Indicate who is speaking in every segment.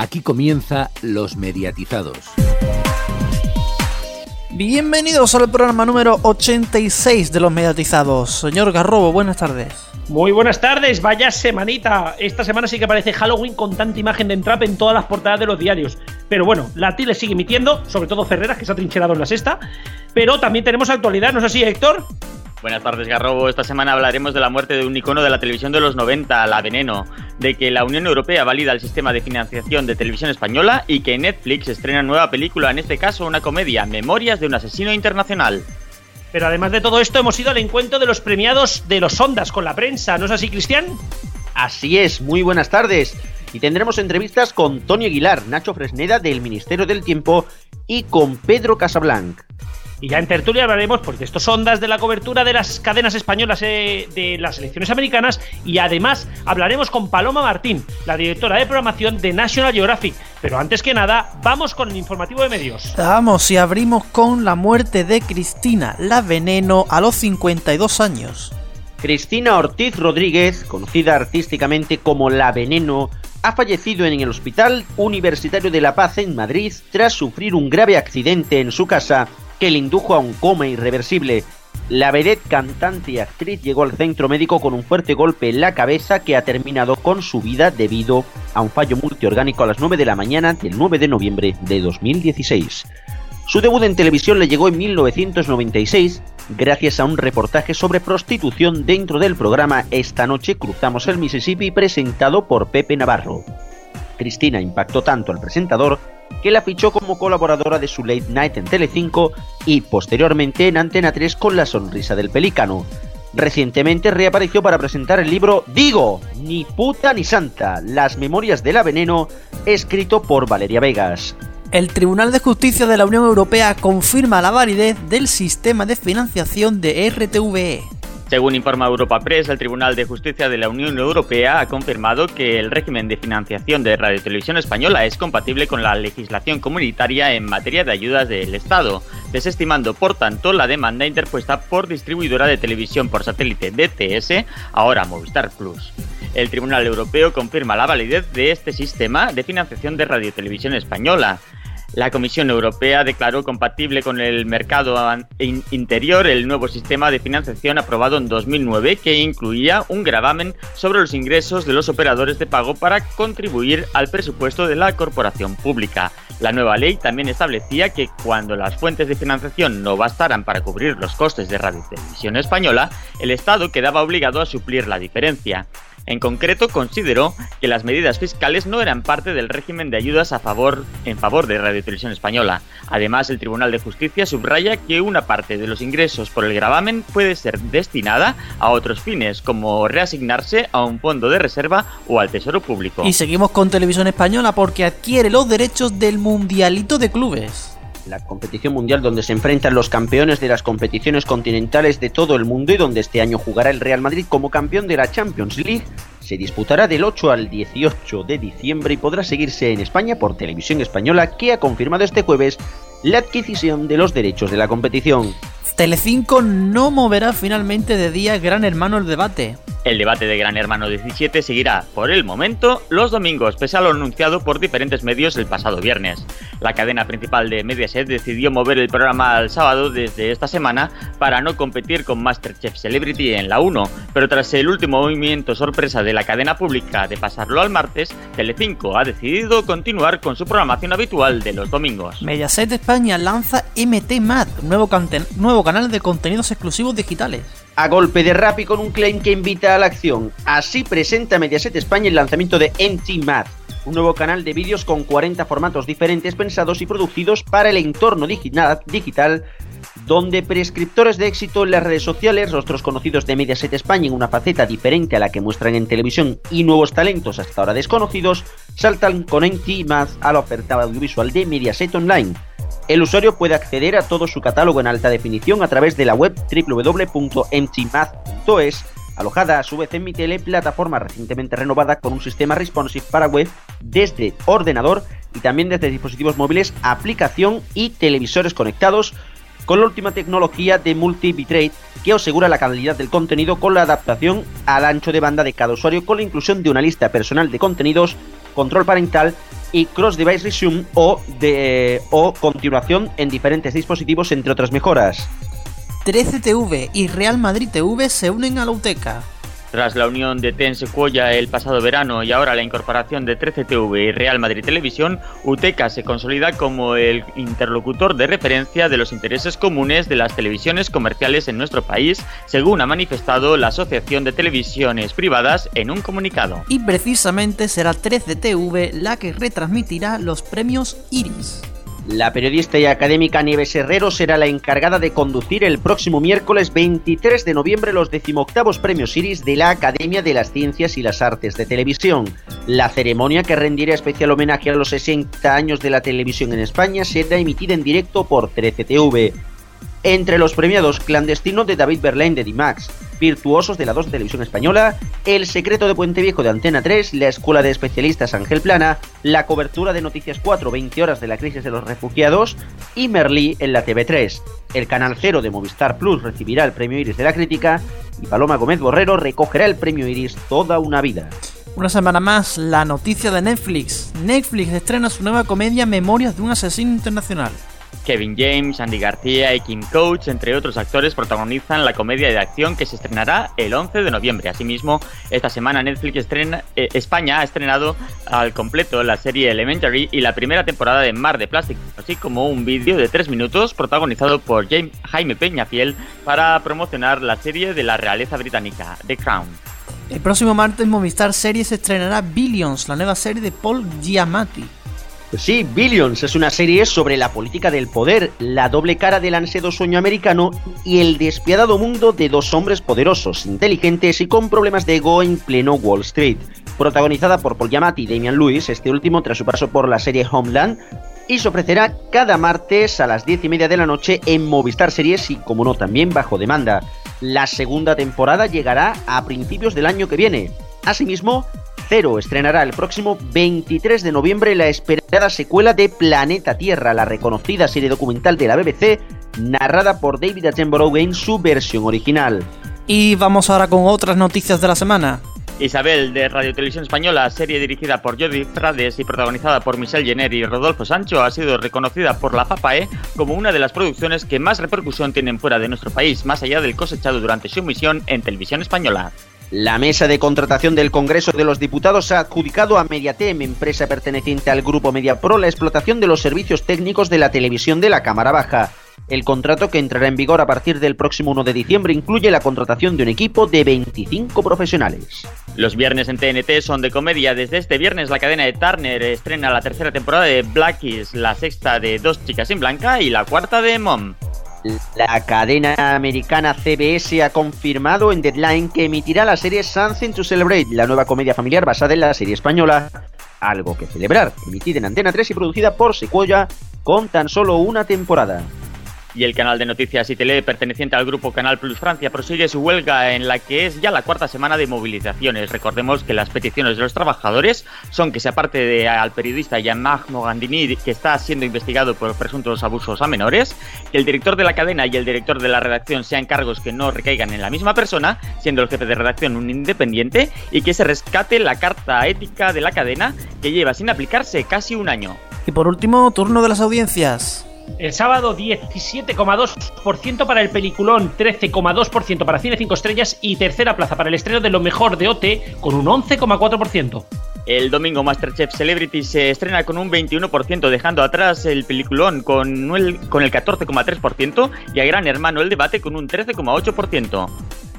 Speaker 1: Aquí comienza Los Mediatizados.
Speaker 2: Bienvenidos al programa número 86 de Los Mediatizados. Señor Garrobo, buenas tardes.
Speaker 3: Muy buenas tardes, vaya semanita. Esta semana sí que parece Halloween con tanta imagen de Entrap en todas las portadas de los diarios. Pero bueno, la tile sigue emitiendo, sobre todo Ferreras, que se ha trincherado en la sexta. Pero también tenemos actualidad, ¿no es así, Héctor?
Speaker 4: Buenas tardes, Garrobo. Esta semana hablaremos de la muerte de un icono de la televisión de los 90, la Veneno, de que la Unión Europea valida el sistema de financiación de televisión española y que Netflix estrena nueva película, en este caso una comedia, Memorias de un asesino internacional.
Speaker 3: Pero además de todo esto, hemos ido al encuentro de los premiados de los Ondas con la prensa, ¿no es así, Cristian?
Speaker 5: Así es, muy buenas tardes. Y tendremos entrevistas con Tony Aguilar, Nacho Fresneda del Ministerio del Tiempo y con Pedro Casablanc.
Speaker 3: Y ya en tertulia hablaremos pues, de estos ondas de la cobertura de las cadenas españolas eh, de las elecciones americanas y además hablaremos con Paloma Martín, la directora de programación de National Geographic. Pero antes que nada, vamos con el informativo de medios.
Speaker 2: Vamos y abrimos con la muerte de Cristina, la veneno, a los 52 años.
Speaker 5: Cristina Ortiz Rodríguez, conocida artísticamente como La Veneno, ha fallecido en el Hospital Universitario de La Paz en Madrid tras sufrir un grave accidente en su casa que le indujo a un coma irreversible. La vedette cantante y actriz llegó al centro médico con un fuerte golpe en la cabeza que ha terminado con su vida debido a un fallo multiorgánico a las 9 de la mañana del 9 de noviembre de 2016. Su debut en televisión le llegó en 1996 gracias a un reportaje sobre prostitución dentro del programa Esta noche cruzamos el Mississippi presentado por Pepe Navarro. Cristina impactó tanto al presentador que la fichó como colaboradora de su late night en Telecinco y posteriormente en Antena 3 con La sonrisa del pelícano. Recientemente reapareció para presentar el libro Digo, ni puta ni santa, las memorias de la veneno, escrito por Valeria Vegas.
Speaker 2: El Tribunal de Justicia de la Unión Europea confirma la validez del sistema de financiación de RTVE.
Speaker 4: Según informa Europa Press, el Tribunal de Justicia de la Unión Europea ha confirmado que el régimen de financiación de Radio Televisión Española es compatible con la legislación comunitaria en materia de ayudas del Estado, desestimando por tanto la demanda interpuesta por distribuidora de televisión por satélite DTS, ahora Movistar Plus. El Tribunal Europeo confirma la validez de este sistema de financiación de Radio Televisión Española. La Comisión Europea declaró compatible con el mercado interior el nuevo sistema de financiación aprobado en 2009 que incluía un gravamen sobre los ingresos de los operadores de pago para contribuir al presupuesto de la corporación pública. La nueva ley también establecía que cuando las fuentes de financiación no bastaran para cubrir los costes de radio y televisión española, el Estado quedaba obligado a suplir la diferencia. En concreto, consideró que las medidas fiscales no eran parte del régimen de ayudas en favor de Radio Televisión Española. Además, el Tribunal de Justicia subraya que una parte de los ingresos por el gravamen puede ser destinada a otros fines, como reasignarse a un fondo de reserva o al Tesoro Público.
Speaker 2: Y seguimos con Televisión Española porque adquiere los derechos del Mundialito de Clubes
Speaker 5: la competición mundial donde se enfrentan los campeones de las competiciones continentales de todo el mundo y donde este año jugará el Real Madrid como campeón de la Champions League, se disputará del 8 al 18 de diciembre y podrá seguirse en España por televisión española que ha confirmado este jueves la adquisición de los derechos de la competición.
Speaker 2: Telecinco no moverá finalmente de día Gran Hermano el debate.
Speaker 4: El debate de Gran Hermano 17 seguirá, por el momento, los domingos, pese a lo anunciado por diferentes medios el pasado viernes. La cadena principal de Mediaset decidió mover el programa al sábado desde esta semana para no competir con Masterchef Celebrity en la 1, pero tras el último movimiento sorpresa de la cadena pública de pasarlo al martes, Telecinco ha decidido continuar con su programación habitual de los domingos.
Speaker 2: Mediaset España lanza MT nuevo, nuevo canal de contenidos exclusivos digitales
Speaker 5: a golpe de rap y con un claim que invita a la acción. Así presenta Mediaset España el lanzamiento de MT Math, un nuevo canal de vídeos con 40 formatos diferentes pensados y producidos para el entorno digital, donde prescriptores de éxito en las redes sociales, rostros conocidos de Mediaset España en una faceta diferente a la que muestran en televisión y nuevos talentos hasta ahora desconocidos, saltan con MT Math a la oferta audiovisual de Mediaset Online el usuario puede acceder a todo su catálogo en alta definición a través de la web www.mtmath.es, alojada a su vez en mi tele, plataforma recientemente renovada con un sistema responsive para web desde ordenador y también desde dispositivos móviles, aplicación y televisores conectados con la última tecnología de multi-bitrate que asegura la calidad del contenido con la adaptación al ancho de banda de cada usuario con la inclusión de una lista personal de contenidos control parental y Cross Device Resume o, de, o continuación en diferentes dispositivos, entre otras mejoras.
Speaker 2: 13TV y Real Madrid TV se unen a la UTECA.
Speaker 4: Tras la unión de TEN Sequoia el pasado verano y ahora la incorporación de 13TV y Real Madrid Televisión, UTECA se consolida como el interlocutor de referencia de los intereses comunes de las televisiones comerciales en nuestro país, según ha manifestado la Asociación de Televisiones Privadas en un comunicado.
Speaker 2: Y precisamente será 13TV la que retransmitirá los premios Iris.
Speaker 5: La periodista y académica Nieves Herrero será la encargada de conducir el próximo miércoles 23 de noviembre los decimoctavos premios Iris de la Academia de las Ciencias y las Artes de Televisión. La ceremonia, que rendirá especial homenaje a los 60 años de la televisión en España, será emitida en directo por 13TV. Entre los premiados clandestinos de David Berlain de Dimax, Virtuosos de la 2 Televisión Española, El Secreto de Puente Viejo de Antena 3, la Escuela de Especialistas Ángel Plana, la cobertura de Noticias 4, 20 horas de la crisis de los refugiados y Merlí en la TV3. El Canal 0 de Movistar Plus recibirá el Premio Iris de la Crítica y Paloma Gómez Borrero recogerá el Premio Iris Toda una Vida.
Speaker 2: Una semana más, la noticia de Netflix. Netflix estrena su nueva comedia Memorias de un asesino internacional.
Speaker 4: Kevin James, Andy García y Kim Coach, entre otros actores, protagonizan la comedia de acción que se estrenará el 11 de noviembre. Asimismo, esta semana Netflix estrena, eh, España ha estrenado al completo la serie Elementary y la primera temporada de Mar de Plástico, así como un vídeo de tres minutos protagonizado por Jaime, Jaime Peñafiel para promocionar la serie de la realeza británica, The Crown.
Speaker 2: El próximo martes Movistar Series estrenará Billions, la nueva serie de Paul Giamatti.
Speaker 5: Sí, Billions es una serie sobre la política del poder, la doble cara del ansiado sueño americano y el despiadado mundo de dos hombres poderosos, inteligentes y con problemas de ego en pleno Wall Street. Protagonizada por Paul Giamatti y Damian Lewis, este último tras su paso por la serie Homeland, y se ofrecerá cada martes a las 10 y media de la noche en Movistar Series y, como no, también bajo demanda. La segunda temporada llegará a principios del año que viene. Asimismo, Cero estrenará el próximo 23 de noviembre la esperada secuela de Planeta Tierra, la reconocida serie documental de la BBC, narrada por David Attenborough en su versión original.
Speaker 2: Y vamos ahora con otras noticias de la semana.
Speaker 4: Isabel de Radio Televisión Española, serie dirigida por Jody Frades y protagonizada por Michelle Jenner y Rodolfo Sancho, ha sido reconocida por la FAPAE como una de las producciones que más repercusión tienen fuera de nuestro país, más allá del cosechado durante su emisión en televisión española.
Speaker 5: La mesa de contratación del Congreso de los Diputados ha adjudicado a Mediatem, empresa perteneciente al grupo Mediapro, la explotación de los servicios técnicos de la televisión de la Cámara Baja. El contrato que entrará en vigor a partir del próximo 1 de diciembre incluye la contratación de un equipo de 25 profesionales.
Speaker 4: Los viernes en TNT son de comedia. Desde este viernes la cadena de Turner estrena la tercera temporada de Blackies, la sexta de Dos chicas en blanca y la cuarta de Mom.
Speaker 5: La cadena americana CBS ha confirmado en Deadline que emitirá la serie Something to Celebrate, la nueva comedia familiar basada en la serie española. Algo que celebrar, emitida en Antena 3 y producida por Sequoia con tan solo una temporada
Speaker 4: y el canal de noticias y tele perteneciente al grupo Canal Plus Francia prosigue su huelga en la que es ya la cuarta semana de movilizaciones. Recordemos que las peticiones de los trabajadores son que se aparte de, al periodista Jean-Marc Mogandini, que está siendo investigado por presuntos abusos a menores, que el director de la cadena y el director de la redacción sean cargos que no recaigan en la misma persona, siendo el jefe de redacción un independiente, y que se rescate la carta ética de la cadena que lleva sin aplicarse casi un año.
Speaker 2: Y por último, turno de las audiencias.
Speaker 3: El sábado 17,2% para el peliculón, 13,2% para Cine 5 Estrellas y tercera plaza para el estreno de lo mejor de OT con un 11,4%.
Speaker 4: El domingo Masterchef Celebrity se estrena con un 21%, dejando atrás el peliculón con el, con el 14,3% y a Gran Hermano el debate con un 13,8%.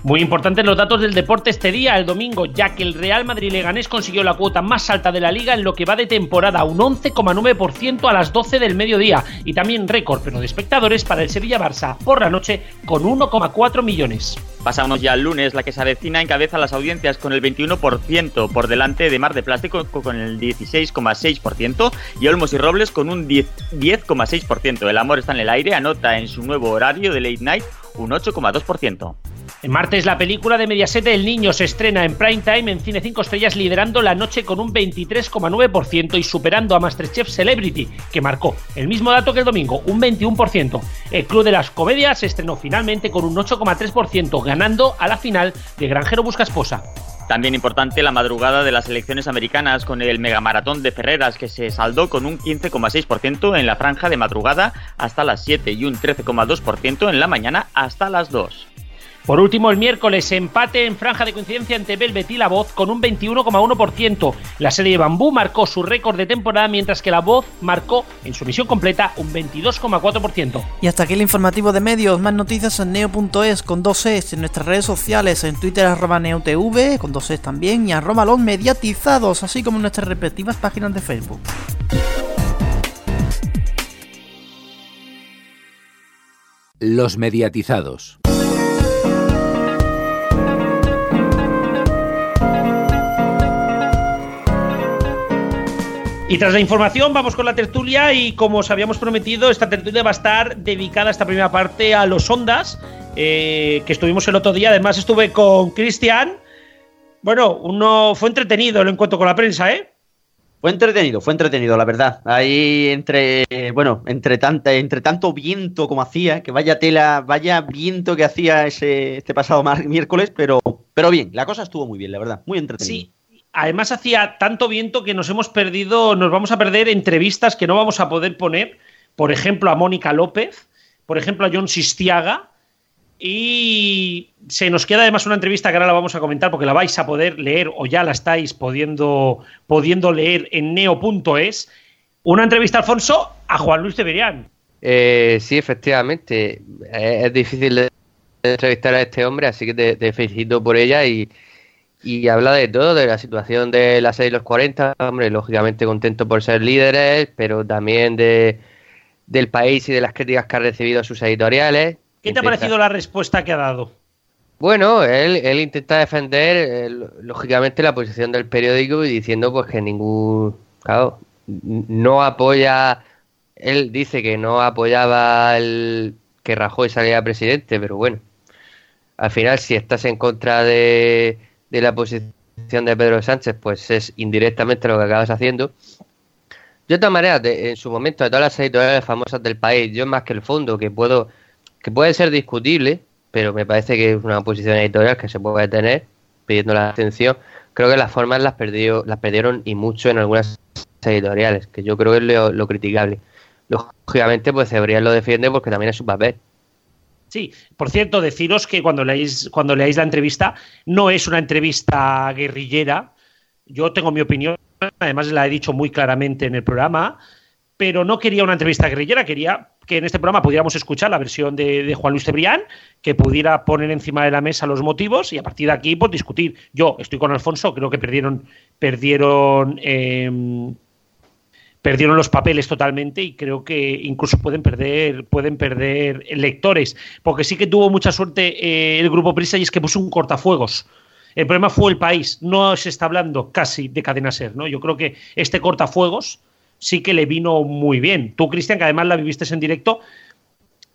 Speaker 3: Muy importantes los datos del deporte este día, el domingo, ya que el Real Madrid Leganés consiguió la cuota más alta de la liga en lo que va de temporada, un 11,9% a las 12 del mediodía, y también récord, pero de espectadores para el Sevilla Barça por la noche con 1,4 millones.
Speaker 4: Pasamos ya al lunes, la que se avecina encabeza las audiencias con el 21% por delante de Mar de Plástico con el 16,6% y Olmos y Robles con un 10,6%. El amor está en el aire, anota en su nuevo horario de late night un 8,2%.
Speaker 3: En martes, la película de Mediaset El Niño se estrena en prime time en Cine 5 Estrellas, liderando la noche con un 23,9% y superando a Masterchef Celebrity, que marcó el mismo dato que el domingo, un 21%. El Club de las Comedias se estrenó finalmente con un 8,3%, ganando a la final de Granjero Busca Esposa.
Speaker 4: También importante la madrugada de las elecciones americanas con el megamaratón de Ferreras que se saldó con un 15,6% en la franja de madrugada hasta las 7 y un 13,2% en la mañana hasta las 2.
Speaker 3: Por último, el miércoles, empate en franja de coincidencia entre Velvet y La Voz con un 21,1%. La serie Bambú marcó su récord de temporada, mientras que La Voz marcó en su misión completa un 22,4%.
Speaker 2: Y hasta aquí el informativo de medios. Más noticias en neo.es con dos es en nuestras redes sociales, en Twitter arroba neotv, con dos es también, y arroba los mediatizados, así como en nuestras respectivas páginas de Facebook.
Speaker 1: Los mediatizados.
Speaker 3: Y tras la información vamos con la tertulia y como os habíamos prometido, esta tertulia va a estar dedicada esta primera parte a los ondas, eh, que estuvimos el otro día. Además estuve con Cristian. Bueno, uno fue entretenido el encuentro con la prensa, ¿eh?
Speaker 5: Fue entretenido, fue entretenido, la verdad. Ahí entre, bueno, entre, tanta, entre tanto viento como hacía, que vaya tela, vaya viento que hacía ese, este pasado miércoles, pero, pero bien, la cosa estuvo muy bien, la verdad, muy entretenido.
Speaker 3: Sí, además hacía tanto viento que nos hemos perdido, nos vamos a perder entrevistas que no vamos a poder poner, por ejemplo, a Mónica López, por ejemplo, a John Sistiaga, y se nos queda además una entrevista que ahora la vamos a comentar porque la vais a poder leer o ya la estáis pudiendo, pudiendo leer en neo.es. Una entrevista, Alfonso, a Juan Luis de
Speaker 6: Eh, sí, efectivamente. Es, difícil de entrevistar a este hombre, así que te felicito por ella y, y habla de todo, de la situación de la 6 y los 40, hombre, lógicamente contento por ser líderes, pero también de, del país y de las críticas que ha recibido a sus editoriales.
Speaker 3: ¿Qué te ha parecido la respuesta que ha dado?
Speaker 6: Bueno, él, él intenta defender, lógicamente, la posición del periódico y diciendo pues que ningún, claro, no apoya, él dice que no apoyaba el que Rajoy saliera presidente, pero bueno, al final si estás en contra de de la posición de Pedro Sánchez, pues es indirectamente lo que acabas haciendo. Yo de todas maneras, en su momento, de todas las editoriales famosas del país, yo más que el fondo, que puedo, que puede ser discutible, pero me parece que es una posición editorial que se puede tener, pidiendo la atención, creo que las formas las perdió, las perdieron y mucho en algunas editoriales, que yo creo que es lo, lo criticable. Lógicamente, pues Cebrián lo defiende porque también es su papel.
Speaker 3: Sí, por cierto, deciros que cuando leáis, cuando leáis la entrevista, no es una entrevista guerrillera. Yo tengo mi opinión, además la he dicho muy claramente en el programa, pero no quería una entrevista guerrillera, quería que en este programa pudiéramos escuchar la versión de, Juan Luis Cebrián, que pudiera poner encima de la mesa los motivos y a partir de aquí pues, discutir. Yo estoy con Alfonso, creo que perdieron, perdieron em, perdieron los papeles totalmente y creo que incluso pueden perder, pueden perder lectores, porque sí que tuvo mucha suerte eh, el grupo Prisa y es que puso un cortafuegos. El problema fue el país, no se está hablando casi de cadena ser, ¿no? Yo creo que este cortafuegos sí que le vino muy bien. Tú, Cristian, que además la viviste en directo,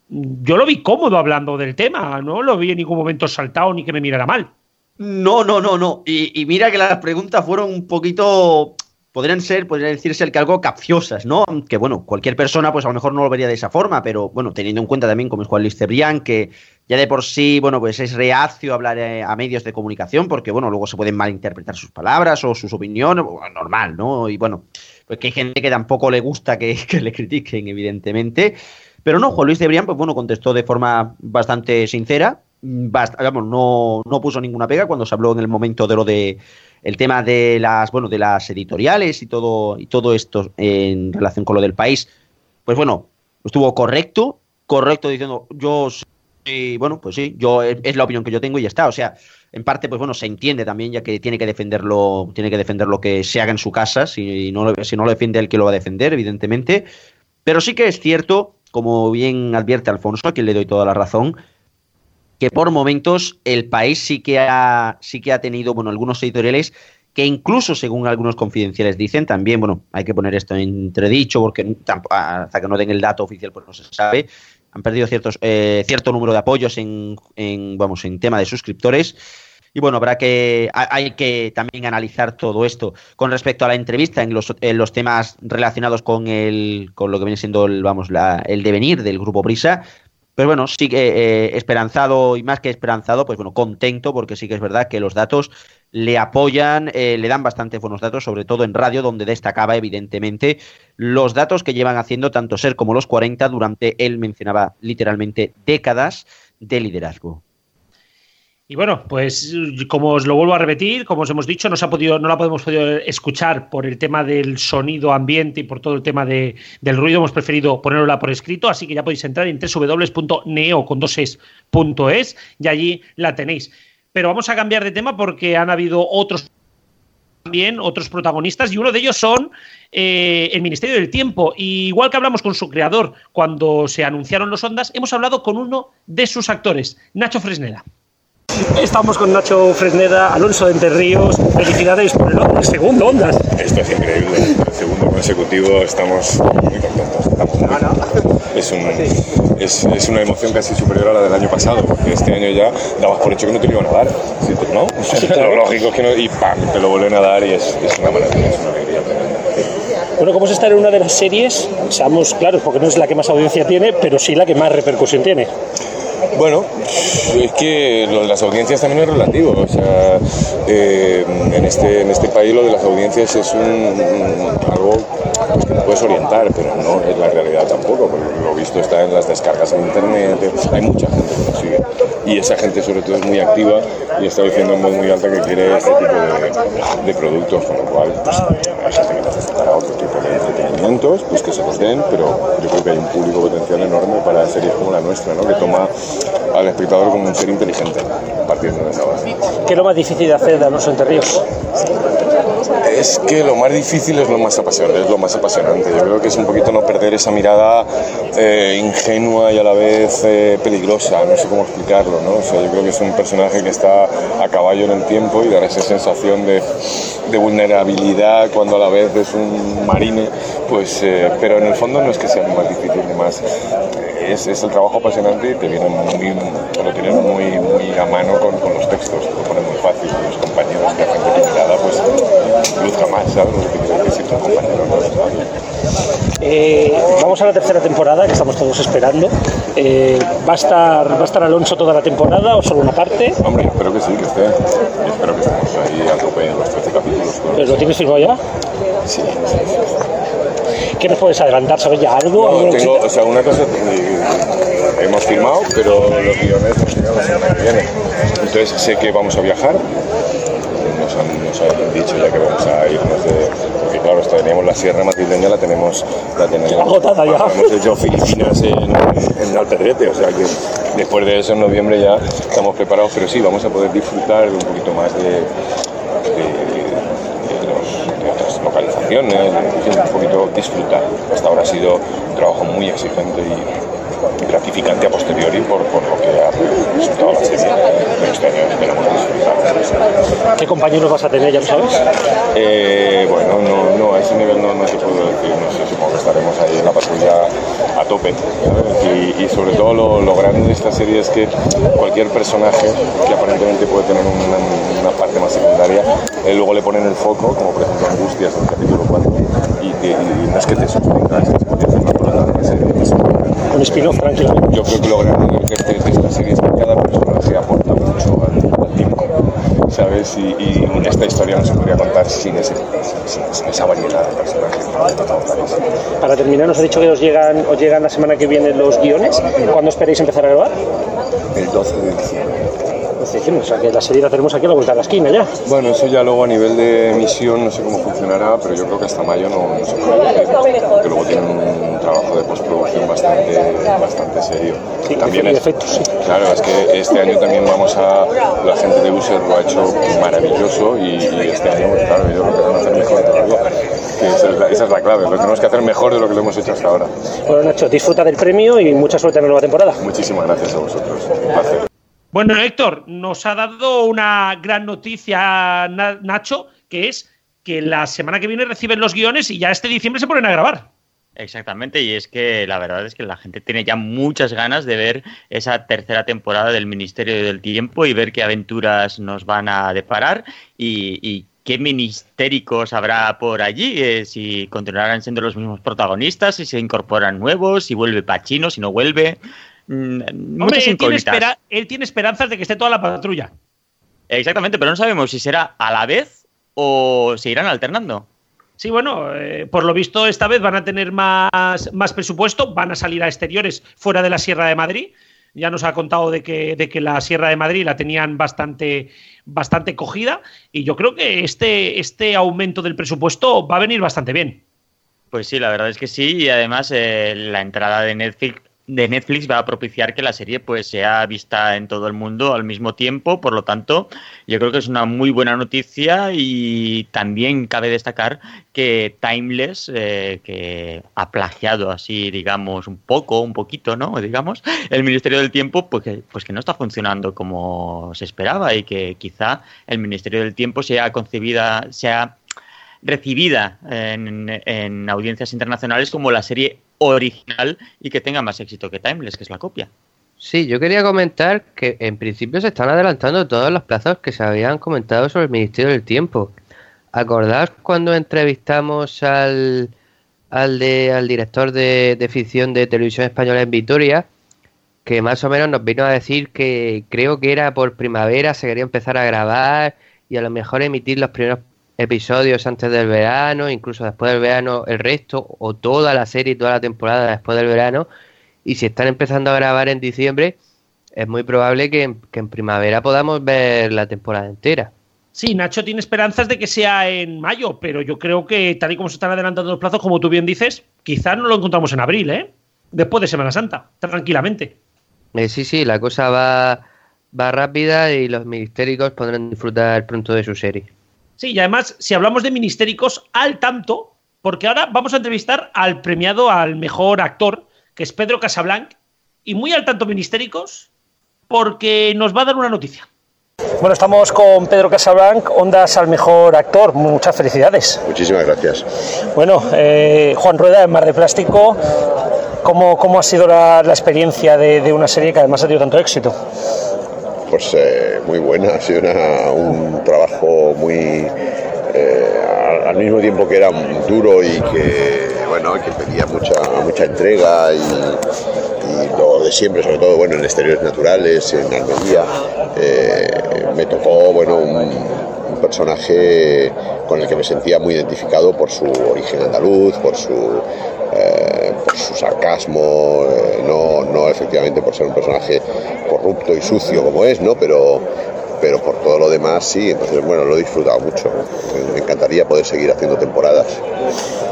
Speaker 3: yo lo vi cómodo hablando del tema, no lo vi en ningún momento saltado ni que me mirara mal.
Speaker 5: No, no, no, no. Y, y mira que las preguntas fueron un poquito podrían ser, podría decirse que algo capciosas, ¿no? Que bueno, cualquier persona pues a lo mejor no lo vería de esa forma, pero bueno, teniendo en cuenta también como es Juan Luis Cebrián, que ya de por sí, bueno, pues es reacio a hablar eh, a medios de comunicación, porque bueno, luego se pueden malinterpretar sus palabras o sus opiniones, normal, ¿no? Y bueno, pues que hay gente que tampoco le gusta que, le critiquen, evidentemente. Pero no, Juan Luis Cebrián, pues bueno, contestó de forma bastante sincera, bast no, no puso ninguna pega cuando se habló en el momento de lo de el tema de las, bueno, de las editoriales y todo, y todo esto en relación con lo del país, pues bueno, estuvo correcto, correcto diciendo, yo sí, bueno, pues sí, yo es la opinión que yo tengo y ya está. O sea, en parte, pues bueno, se entiende también, ya que tiene que defenderlo, tiene que defender lo que se haga en su casa, si no, si no lo defiende el que lo va a defender, evidentemente. Pero sí que es cierto, como bien advierte Alfonso, a quien le doy toda la razón, que por momentos el país sí que ha, sí que ha tenido, bueno, algunos editoriales que incluso según algunos confidenciales dicen, también, bueno, hay que poner esto entredicho porque hasta que no den el dato oficial pues no se sabe, han perdido ciertos, eh, cierto número de apoyos en, en, vamos, en tema de suscriptores. Y bueno, habrá que, hay que también analizar todo esto. Con respecto a la entrevista, en los, en los temas relacionados con el, con lo que viene siendo el, vamos, la, el devenir del grupo Prisa, Pero bueno, sí que eh, esperanzado y más que esperanzado, pues bueno, contento porque sí que es verdad que los datos le apoyan, eh, le dan bastante buenos datos, sobre todo en radio, donde destacaba evidentemente los datos que llevan haciendo tanto Ser como los 40 durante, él mencionaba literalmente, décadas de liderazgo.
Speaker 3: Y bueno, pues como os lo vuelvo a repetir, como os hemos dicho, no, se ha podido, no la podemos podido escuchar por el tema del sonido ambiente y por todo el tema de, del ruido. Hemos preferido ponerla por escrito, así que ya podéis entrar en www.neo.es y allí la tenéis. Pero vamos a cambiar de tema porque han habido otros también otros protagonistas y uno de ellos son eh, el Ministerio del Tiempo. Y igual que hablamos con su creador cuando se anunciaron los ondas, hemos hablado con uno de sus actores, Nacho Fresneda.
Speaker 7: Estamos con Nacho Fresneda, Alonso de Entre Ríos. Felicidades por el, segundo Ondas.
Speaker 8: Esto es increíble. El segundo consecutivo estamos muy contentos. es, es, una emoción casi superior a la del año pasado, porque este año ya dabas por hecho que no te lo iban a dar. ¿no? Lo lógico es que no, y ¡pam! te lo vuelven a dar y es, es una maravilla, es una alegría.
Speaker 7: Bueno, ¿cómo es estar en una de las series? Seamos claros, porque no es la que más audiencia tiene, pero sí la que más repercusión tiene.
Speaker 8: Bueno, es que lo de las audiencias también es relativo. O sea, eh, en, este, en este país lo de las audiencias es un, algo pues, que puedes orientar, pero no es la realidad tampoco, porque lo visto está en las descargas en internet, hay mucha gente que lo sigue. Y esa gente sobre todo es muy activa y está diciendo en voz muy alta que quiere este tipo de, productos, con lo cual pues, hay gente que necesitará otro tipo de entretenimientos, pues que se los den, pero yo creo que hay un público potencial enorme para series como la nuestra, ¿no? que toma al espectador como un ser inteligente, partiendo de esa base.
Speaker 7: ¿Qué es lo más difícil de hacer de Alonso Entre Ríos?
Speaker 8: Es que lo más difícil es lo más apasionante, es lo más apasionante. Yo creo que es un poquito no perder esa mirada eh, ingenua y a la vez eh, peligrosa, no sé cómo explicarlo, ¿no? O sea, yo creo que es un personaje que está a caballo en el tiempo y dar esa sensación de, vulnerabilidad cuando a la vez es un marine, pues, eh, pero en el fondo no es que sea ni más difícil ni más es, es, el trabajo apasionante y te viene muy, lo muy, muy a mano con, con los textos, te lo ponen muy fácil. Los compañeros que hacen publicidad, pues más, ¿sabes? Lo que quiere decir tu compañero.
Speaker 7: Eh, vamos a la tercera temporada que estamos todos esperando. Eh, ¿va, a estar, ¿Va a estar Alonso toda la temporada o solo una parte?
Speaker 8: Hombre, espero que sí, que esté. espero que estemos ahí a tope en los 13 capítulos.
Speaker 7: ¿Pero lo tienes firmado ya?
Speaker 8: Sí.
Speaker 7: ¿Qué nos puedes adelantar? ¿Sabes ya algo?
Speaker 8: No, tengo, o sea, una cosa eh, hemos firmado, pero los guiones nos llegan la semana que viene. Entonces sé que vamos a viajar. Ya que vamos a irnos de. Porque claro, teníamos la sierra madrileña, la tenemos. La tenemos
Speaker 7: agotada ya.
Speaker 8: Hemos hecho Filipinas en, en Alpedrete, o sea que después de eso en noviembre ya estamos preparados, pero sí, vamos a poder disfrutar un poquito más de, de un poquito disfrutar. Hasta ahora ha sido un trabajo muy exigente y gratificante a posteriori por, por lo que ha resultado la serie. Pero este año esperamos disfrutar.
Speaker 7: ¿Qué compañeros vas a tener, ya lo sabes?
Speaker 8: Eh, bueno, no, no, a ese nivel no, no te puedo decir, no sé, supongo que estaremos ahí en la patrulla a tope. Y, y, sobre todo lo, lo, grande de esta serie es que cualquier personaje que aparentemente puede tener una, una parte más secundaria, eh, luego le ponen el foco, como por ejemplo Angustias en el capítulo 4, y, y, y no es que te sostengas, es que te
Speaker 7: Un spin-off, tranquilamente.
Speaker 8: Yo creo que lo grande de, de, de esta serie es que cada personaje aporta mucho al, al tiempo. ¿sabes? Y, y, esta historia no se podría contar sin, ese, sin, sin esa variedad de personajes.
Speaker 7: Para terminar, nos ha dicho que os llegan, os llegan la semana que viene los guiones. ¿Cuándo esperáis empezar a grabar?
Speaker 8: El 12 de diciembre.
Speaker 7: O sea, que la serie la tenemos aquí a la vuelta de la esquina ya.
Speaker 8: Bueno, eso ya luego a nivel de emisión no sé cómo funcionará, pero yo creo que hasta mayo no, no se puede hacer, porque luego tienen un trabajo de postproducción bastante, bastante serio.
Speaker 7: Sí, también es, efectos, sí.
Speaker 8: Claro, es que este año también vamos a, la gente de User lo ha hecho maravilloso y, y este año, pues, claro, yo creo que van a hacer mejor todavía. Esa, es la, esa es la clave, lo tenemos que hacer mejor de lo que lo hemos hecho hasta ahora.
Speaker 7: Bueno, Nacho, disfruta del premio y mucha suerte en la nueva temporada.
Speaker 8: Muchísimas gracias a vosotros, un placer.
Speaker 3: Bueno, Héctor, nos ha dado una gran noticia Nacho, que es que la semana que viene reciben los guiones y ya este diciembre se ponen a grabar.
Speaker 4: Exactamente, y es que la verdad es que la gente tiene ya muchas ganas de ver esa tercera temporada del Ministerio del Tiempo y ver qué aventuras nos van a deparar y, y qué ministéricos habrá por allí, eh, si continuarán siendo los mismos protagonistas, si se incorporan nuevos, si vuelve Pachino, si no vuelve. mm,
Speaker 3: Hombre, él tiene,
Speaker 4: incógnitas.
Speaker 3: espera- él tiene esperanzas de que esté toda la patrulla.
Speaker 4: Exactamente, pero no sabemos si será a la vez o se irán alternando.
Speaker 3: Sí, bueno, eh, por lo visto esta vez van a tener más, más presupuesto, van a salir a exteriores fuera de la Sierra de Madrid. Ya nos ha contado de que, de que la Sierra de Madrid la tenían bastante, bastante cogida y yo creo que este, este aumento del presupuesto va a venir bastante bien.
Speaker 4: Pues sí, la verdad es que sí, y además eh, la entrada de Netflix, de Netflix va a propiciar que la serie pues sea vista en todo el mundo al mismo tiempo, por lo tanto, yo creo que es una muy buena noticia y también cabe destacar que Timeless, eh, que ha plagiado así, digamos, un poco, un poquito, ¿no? Digamos, el Ministerio del Tiempo, pues que, pues que no está funcionando como se esperaba y que quizá el Ministerio del Tiempo sea concebida, sea recibida en, en audiencias internacionales como la serie original y que tenga más éxito que Timeless, que es la copia.
Speaker 6: Sí, yo quería comentar que en principio se están adelantando todos los plazos que se habían comentado sobre el Ministerio del Tiempo. ¿Acordaos cuando entrevistamos al, al, de, al director de, de ficción de televisión española en Vitoria? Que más o menos nos vino a decir que creo que era por primavera, se quería empezar a grabar y a lo mejor emitir los primeros episodios antes del verano, incluso después del verano el resto, o toda la serie y toda la temporada después del verano. Y si están empezando a grabar en diciembre, es muy probable que en, que en primavera podamos ver la temporada entera.
Speaker 3: Sí, Nacho tiene esperanzas de que sea en mayo, pero yo creo que tal y como se están adelantando los plazos, como tú bien dices, quizás no lo encontramos en abril, ¿eh? Después de Semana Santa, tranquilamente.
Speaker 6: Eh, sí, sí, la cosa va, va rápida y los ministéricos podrán disfrutar pronto de su serie.
Speaker 3: Sí, y además, si hablamos de ministéricos, al tanto, porque ahora vamos a entrevistar al premiado al mejor actor, que es Pedro Casablanc, y muy al tanto ministéricos, porque nos va a dar una noticia.
Speaker 7: Bueno, estamos con Pedro Casablanc, Ondas al mejor actor. Muchas felicidades.
Speaker 9: Muchísimas gracias.
Speaker 7: Bueno, eh, Juan Rueda en Mar de Plástico, ¿cómo, cómo ha sido la, la experiencia de, de, una serie que además ha tenido tanto éxito?
Speaker 9: Pues eh, muy buena, ha sido un trabajo muy. Eh, al, mismo tiempo que era duro y que, bueno, que pedía mucha, mucha entrega y, lo de siempre, sobre todo bueno, en exteriores naturales, en Almería. Eh, me tocó bueno, un, personaje con el que me sentía muy identificado por su origen andaluz, por su, su sarcasmo, eh, no, no efectivamente por ser un personaje corrupto y sucio como es, ¿no? pero, pero por todo lo demás sí, entonces bueno, lo he disfrutado mucho. Me encantaría poder seguir haciendo temporadas.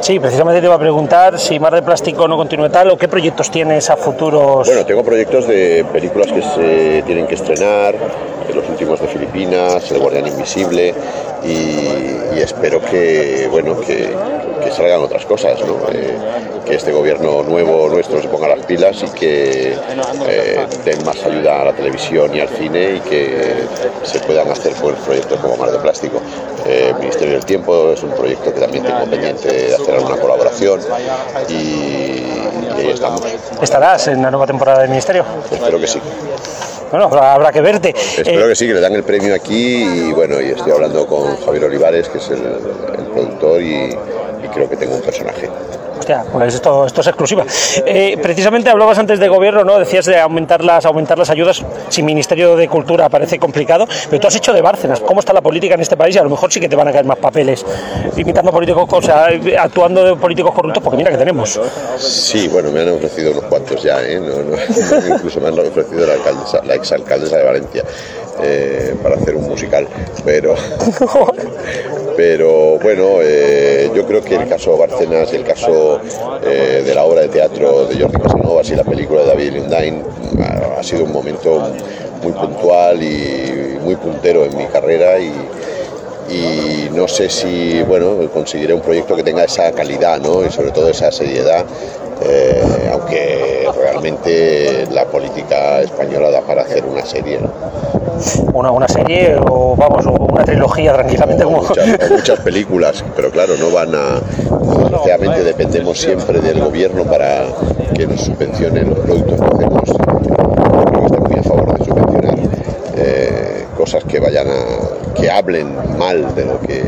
Speaker 7: Sí, precisamente te iba a preguntar si Mar de Plástico no continúa tal o qué proyectos tienes a futuros.
Speaker 9: Bueno, tengo proyectos de películas que se tienen que estrenar, los últimos de Filipinas, El Guardián Invisible y, y espero que, bueno, que, que, salgan otras cosas, ¿no? Eh, que este gobierno nuevo nuestro se ponga las pilas y que eh, den más ayuda a la televisión y al cine y que se puedan hacer buenos proyectos como Mar de Plástico. Eh, el Ministerio del Tiempo es un proyecto que también tengo pendiente de hacer alguna colaboración y, y ahí estamos.
Speaker 7: ¿Estarás en la nueva temporada del Ministerio?
Speaker 9: Espero que sí.
Speaker 7: Bueno, habrá que verte.
Speaker 9: Espero eh, que sí, que le dan el premio aquí y bueno, y estoy hablando con Javier Olivares, que es el, el productor y, y creo que tengo un personaje.
Speaker 7: Hostia, pues esto, esto es exclusiva. Eh, precisamente hablabas antes de gobierno, ¿no? Decías de aumentar las, aumentar las ayudas. Sin Ministerio de Cultura parece complicado, pero tú has hecho de Bárcenas. ¿Cómo está la política en este país? Y a lo mejor sí que te van a caer más papeles imitando políticos, o sea, actuando de políticos corruptos, porque mira que tenemos.
Speaker 9: Sí, bueno, me han ofrecido unos cuantos ya, ¿eh? No, no, incluso me han ofrecido la, alcaldesa, la exalcaldesa de Valencia eh, para hacer un musical, pero. pero bueno, eh, yo creo que el caso Bárcenas y el caso eh, de la obra de teatro de Jordi Casanovas y la película de David Lundain ha, ha sido un momento muy puntual y muy puntero en mi carrera y, y no sé si bueno conseguiré un proyecto que tenga esa calidad ¿no? y sobre todo esa seriedad eh, aunque realmente la política española da para hacer una serie ¿no?
Speaker 7: una, una, serie o vamos una trilogía tranquilamente como
Speaker 9: muchas, muchas películas pero claro no van a desgraciadamente dependemos siempre del gobierno para que nos subvencionen los productos que hacemos creo que está muy a favor de subvencionar eh, cosas que vayan a que hablen mal de lo que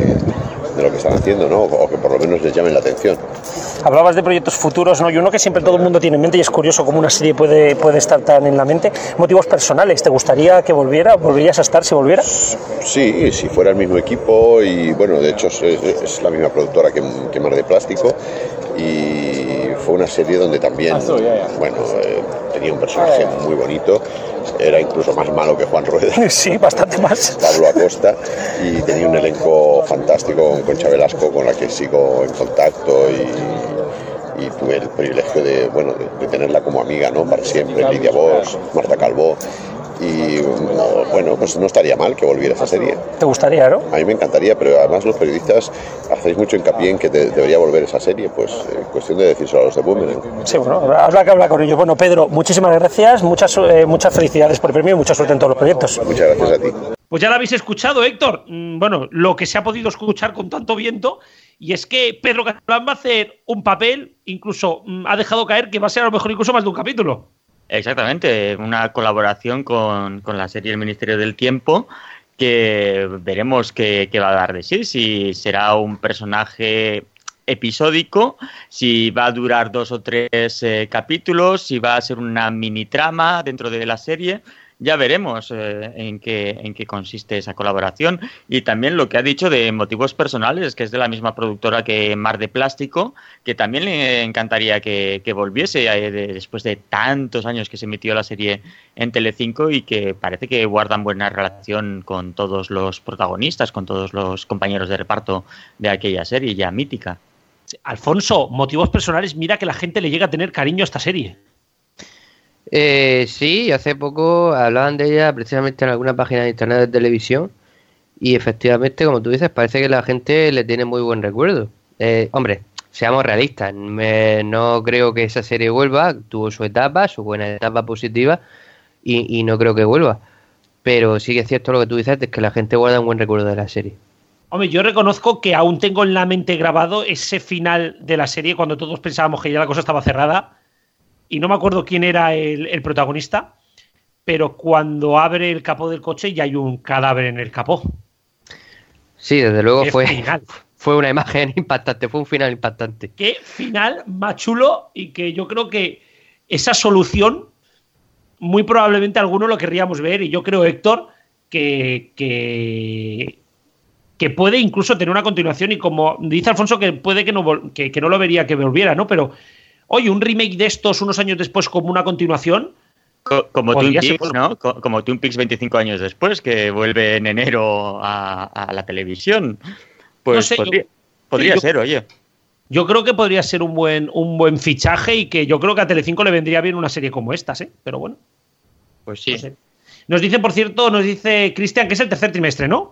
Speaker 9: de lo que están haciendo, ¿no? O que por lo menos les llamen la atención.
Speaker 7: Hablabas de proyectos futuros, ¿no? Y uno que siempre todo el mundo tiene en mente y es curioso cómo una serie puede, puede estar tan en la mente. Motivos personales, ¿te gustaría que volviera? ¿Volverías a estar si volviera?
Speaker 9: Sí, si fuera el mismo equipo y bueno, de hecho es, es la misma productora que, que Mar de Plástico y fue una serie donde también, bueno, eh, tenía un personaje muy bonito, era incluso más malo que Juan Rueda.
Speaker 7: Sí, bastante más.
Speaker 9: Pablo Acosta y tenía un elenco fantástico con Concha Velasco con la que sigo en contacto y, y tuve el privilegio de, bueno, de, de, tenerla como amiga, ¿no? Para siempre, Lidia Bosch, Marta Calvo y bueno, pues no estaría mal que volviera esa serie.
Speaker 7: ¿Te gustaría, no?
Speaker 9: A mí me encantaría, pero además los periodistas hacéis mucho hincapié en que te, debería volver esa serie, pues eh, cuestión de decírselo a los de Boomerang.
Speaker 7: Sí, bueno, habrá que hablar con ellos. Bueno, Pedro, muchísimas gracias, muchas, eh, muchas felicidades por el premio y mucha suerte en todos los proyectos.
Speaker 9: Muchas gracias a ti.
Speaker 3: Pues ya lo habéis escuchado, Héctor. Mm, Bueno, lo que se ha podido escuchar con tanto viento, y es que Pedro Catalán va a hacer un papel, incluso mm, ha dejado caer que va a ser a lo mejor incluso más de un capítulo.
Speaker 4: Exactamente, una colaboración con, con la serie El Ministerio del Tiempo que veremos qué, va a dar de sí, si será un personaje episódico, si va a durar dos o tres eh, capítulos, si va a ser una mini trama dentro de la serie. Ya veremos eh, en, qué, en qué consiste esa colaboración. Y también lo que ha dicho de motivos personales, que es de la misma productora que Mar de Plástico, que también le encantaría que, que volviese eh, de, después de tantos años que se emitió la serie en Telecinco y que parece que guardan buena relación con todos los protagonistas, con todos los compañeros de reparto de aquella serie ya mítica.
Speaker 3: Alfonso, motivos personales, mira que la gente le llega a tener cariño a esta serie.
Speaker 6: Eh, sí, hace poco hablaban de ella precisamente en alguna página de internet de televisión y efectivamente, como tú dices, parece que la gente le tiene muy buen recuerdo. Eh, hombre, seamos realistas, me, no creo que esa serie vuelva, tuvo su etapa, su buena etapa positiva y, y, no creo que vuelva. Pero sí que es cierto lo que tú dices, es que la gente guarda un buen recuerdo de la serie.
Speaker 3: Hombre, yo reconozco que aún tengo en la mente grabado ese final de la serie cuando todos pensábamos que ya la cosa estaba cerrada y no me acuerdo quién era el, el, protagonista, pero cuando abre el capó del coche ya hay un cadáver en el capó.
Speaker 6: Sí, desde luego
Speaker 3: Qué
Speaker 6: fue,
Speaker 3: final.
Speaker 6: fue una imagen impactante, fue un final impactante.
Speaker 3: Qué final más chulo y que yo creo que esa solución muy probablemente algunos lo querríamos ver y yo creo, Héctor, que, que, que puede incluso tener una continuación y como dice Alfonso que puede que no, que, que no lo vería que volviera, ¿no? Pero Oye, un remake de estos unos años después como una continuación.
Speaker 4: Como Twin Peaks, ¿no? Como Twin Peaks 25 años después, que vuelve en enero a, a la televisión. Pues no sé, podría, yo, podría yo, ser, oye.
Speaker 3: Yo creo que podría ser un buen, un buen fichaje y que yo creo que a Telecinco le vendría bien una serie como estas, ¿eh? Pero bueno.
Speaker 4: Pues sí.
Speaker 3: No sé. Nos dice, por cierto, nos dice Cristian que es el tercer trimestre, ¿no?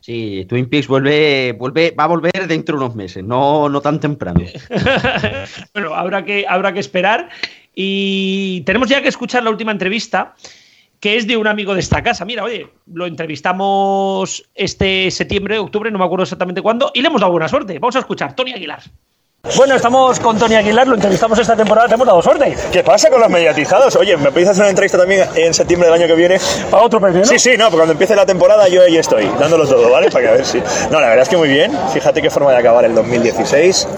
Speaker 5: Sí, Twin Peaks vuelve, vuelve, va a volver dentro de unos meses, no, no tan temprano.
Speaker 3: bueno, habrá que, habrá que esperar. Y tenemos ya que escuchar la última entrevista, que es de un amigo de esta casa. Mira, oye, lo entrevistamos este septiembre, octubre, no me acuerdo exactamente cuándo, y le hemos dado buena suerte. Vamos a escuchar, Tony Aguilar.
Speaker 7: Bueno, estamos con Tony Aguilar, lo entrevistamos esta temporada, te hemos dado suerte.
Speaker 10: ¿Qué pasa con los mediatizados? Oye, ¿me podéis hacer una entrevista también en septiembre del año que viene?
Speaker 7: ¿Para otro premio? ¿no?
Speaker 10: Sí, sí, no, porque cuando empiece la temporada yo ahí estoy, dándolo todo, ¿vale? Para que a ver si. No, la verdad es que muy bien. Fíjate qué forma de acabar el 2016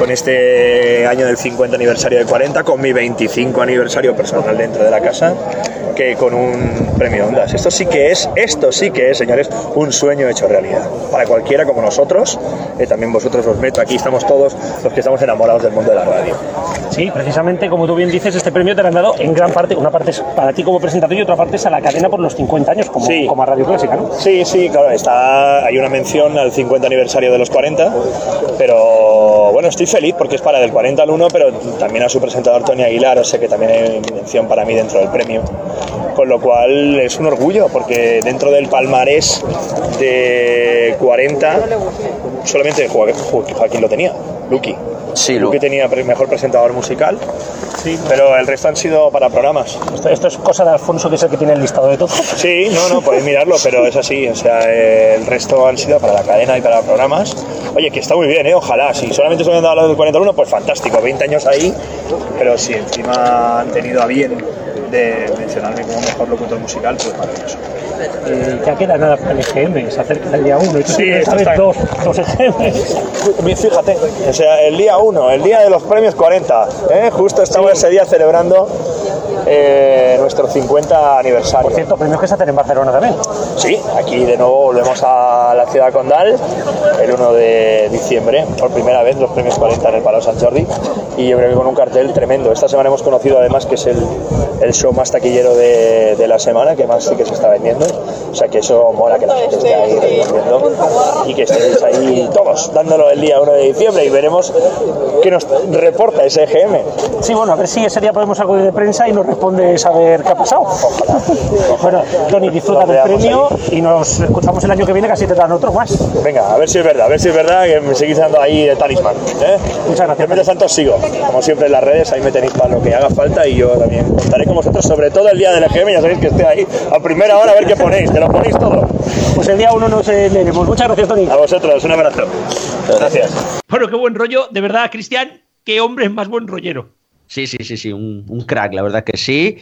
Speaker 10: con este año del 50 aniversario de 40, con mi 25 aniversario personal dentro de la casa, que con un premio Ondas. Esto sí que es, esto sí que es, señores, un sueño hecho realidad. Para cualquiera como nosotros, eh, también vosotros os meto, aquí estamos todos los que estamos enamorados del mundo de la radio.
Speaker 7: Sí, precisamente como tú bien dices, este premio te lo han dado en gran parte, una parte es para ti como presentador y otra parte es a la cadena por los 50 años, como,
Speaker 10: sí.
Speaker 7: como a Radio Clásica, ¿no?
Speaker 10: Sí, sí, claro, está, hay una mención al 50 aniversario de los 40, pero bueno, estoy feliz porque es para del 40 al 1, pero también a su presentador Tony Aguilar, o sea que también hay mención para mí dentro del premio. Con lo cual es un orgullo porque dentro del palmarés de 40 solamente Joaquín lo tenía, Lucky.
Speaker 5: Sí,
Speaker 10: Lucky tenía mejor presentador musical, sí. pero el resto han sido para programas.
Speaker 7: Esto, esto, es cosa de Alfonso, que es el que tiene el listado de todo.
Speaker 10: Sí, no, no, podéis mirarlo, pero es así. O sea, el resto han sido para la cadena y para programas. Oye, que está muy bien, ¿eh? Ojalá. Si solamente se han dado del 41, pues fantástico. 20 años ahí, pero si encima han tenido a bien de mencionarme como mejor locutor musical, pues maravilloso.
Speaker 7: Eh, ya queda nada para el EGM, se acerca el día 1 y tú
Speaker 10: Sí,
Speaker 7: que
Speaker 10: está-
Speaker 7: dos, dos EGMs.
Speaker 10: Fíjate, o sea, el día 1, el día de los premios 40, ¿eh? justo estamos ese día celebrando eh, nuestro 50 aniversario.
Speaker 7: Por cierto, premios que se hacen en Barcelona también.
Speaker 10: Sí, aquí de nuevo volvemos a la ciudad condal el 1 de diciembre, por primera vez los premios 40 en el Palau Sant Jordi y yo creo que con un cartel tremendo. Esta semana hemos conocido además que es el, el show más taquillero de, de la semana, que más sí que se está vendiendo. O sea que eso mola que la gente esté ahí respondiendo y que estéis ahí todos dándolo el día 1 de diciembre y veremos qué nos reporta ese EGM.
Speaker 7: Sí, bueno, a ver si ese día podemos acudir de prensa y nos responde saber qué ha pasado. Bueno, Tony, disfruta del premio y nos escuchamos el año que viene, casi te dan otro más.
Speaker 10: Venga, a ver si es verdad, a ver si es verdad que me seguís dando ahí de talismán. ¿eh?
Speaker 7: Muchas gracias.
Speaker 10: Mientras tanto sigo, como siempre en las redes, ahí me tenéis para lo que haga falta y yo también contaré con vosotros, sobre todo el día del EGM, ya sabéis que esté ahí a primera hora a ver qué ponéis, que lo ponéis todo.
Speaker 7: Pues el día 1 nos leeremos. Muchas gracias, Tony.
Speaker 10: A vosotros, un abrazo. Gracias.
Speaker 3: Bueno, qué buen rollo, de verdad, Cristian, qué hombre es más buen rollero.
Speaker 5: Sí, sí, sí, sí, un, crack, la verdad que sí.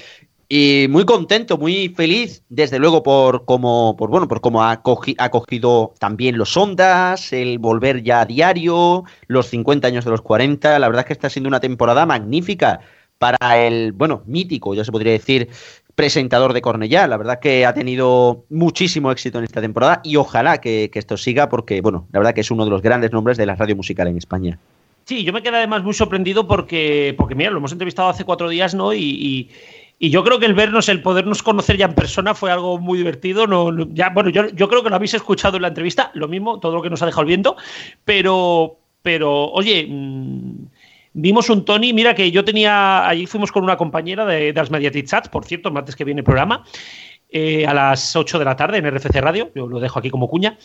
Speaker 5: Y muy contento, muy feliz, desde luego, por cómo, por, bueno, por cómo ha, cogi- ha cogido también los ondas, el volver ya a diario, los 50 años de los 40. La verdad es que está siendo una temporada magnífica para el, bueno, mítico, ya se podría decir, presentador de Cornellá. La verdad que ha tenido muchísimo éxito en esta temporada y ojalá que, que esto siga porque, bueno, la verdad que es uno de los grandes nombres de la radio musical en España.
Speaker 3: Sí, yo me quedé además muy sorprendido porque, porque mira, lo hemos entrevistado hace cuatro días, ¿no? Y, y- yo creo que el vernos, el podernos conocer ya en persona fue algo muy divertido. No, ya, bueno, yo, yo creo que lo habéis escuchado en la entrevista, lo mismo, todo lo que nos ha dejado el viento, pero, pero oye, mm, vimos un Tony, mira que yo tenía, allí fuimos con una compañera de, de las Mediatitzats, por cierto, martes que viene el programa, eh, a las 8 de la tarde en RFC Radio, yo lo dejo aquí como cuña.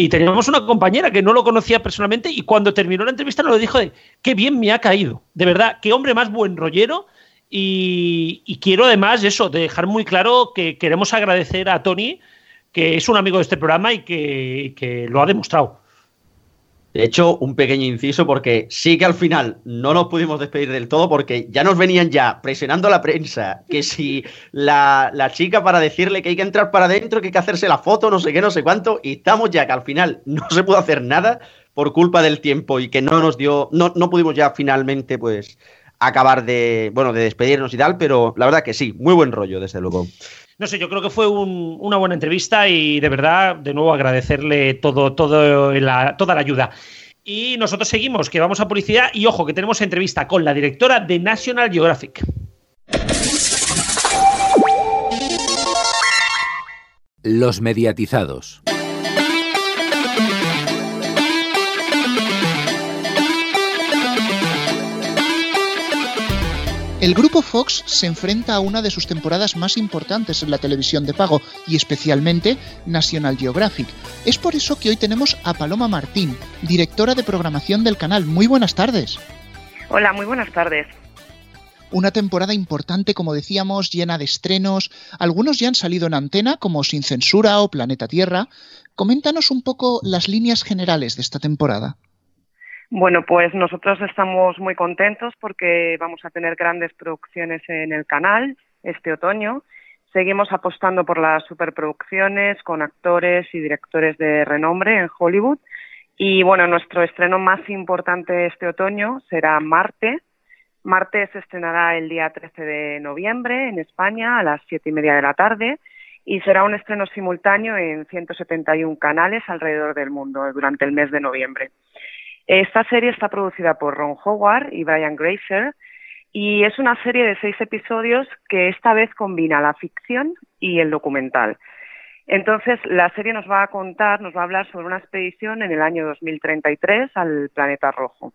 Speaker 3: Y teníamos una compañera que no lo conocía personalmente y cuando terminó la entrevista nos lo dijo de qué bien me ha caído. De verdad, qué hombre más buen rollero. Y, quiero además eso, dejar muy claro que queremos agradecer a Tony, que es un amigo de este programa y que, que lo ha demostrado.
Speaker 5: De hecho, un pequeño inciso porque sí que al final no nos pudimos despedir del todo porque ya nos venían ya presionando a la prensa que si la, la chica para decirle que hay que entrar para adentro, que hay que hacerse la foto, no sé qué, no sé cuánto, y estamos ya que al final no se pudo hacer nada por culpa del tiempo y que no nos dio, no, no pudimos ya finalmente pues acabar de, bueno, de despedirnos y tal, pero la verdad que sí, muy buen rollo desde luego.
Speaker 3: No sé, yo creo que fue un- una buena entrevista y de verdad, de nuevo, agradecerle todo, todo toda la ayuda. Y nosotros seguimos, que vamos a publicidad y ojo, que tenemos entrevista con la directora de National Geographic.
Speaker 1: Los mediatizados.
Speaker 11: El grupo Fox se enfrenta a una de sus temporadas más importantes en la televisión de pago y especialmente National Geographic. Es por eso que hoy tenemos a Paloma Martín, directora de programación del canal. Muy buenas tardes.
Speaker 12: Hola, muy buenas tardes.
Speaker 11: Una temporada importante, como decíamos, llena de estrenos. Algunos ya han salido en antena, como Sin Censura o Planeta Tierra. Coméntanos un poco las líneas generales de esta temporada.
Speaker 12: Bueno, pues nosotros estamos muy contentos porque vamos a tener grandes producciones en el canal este otoño. Seguimos apostando por las superproducciones con actores y directores de renombre en Hollywood. Y bueno, nuestro estreno más importante este otoño será Marte. Marte se estrenará el día 13 de noviembre en España a las siete y media de la tarde y será un estreno simultáneo en 171 canales alrededor del mundo durante el mes de noviembre. Esta serie está producida por Ron Howard y Brian Grazer y es una serie de seis episodios que esta vez combina la ficción y el documental. Entonces, la serie nos va a contar, nos va a hablar sobre una expedición en el año 2033 al planeta rojo.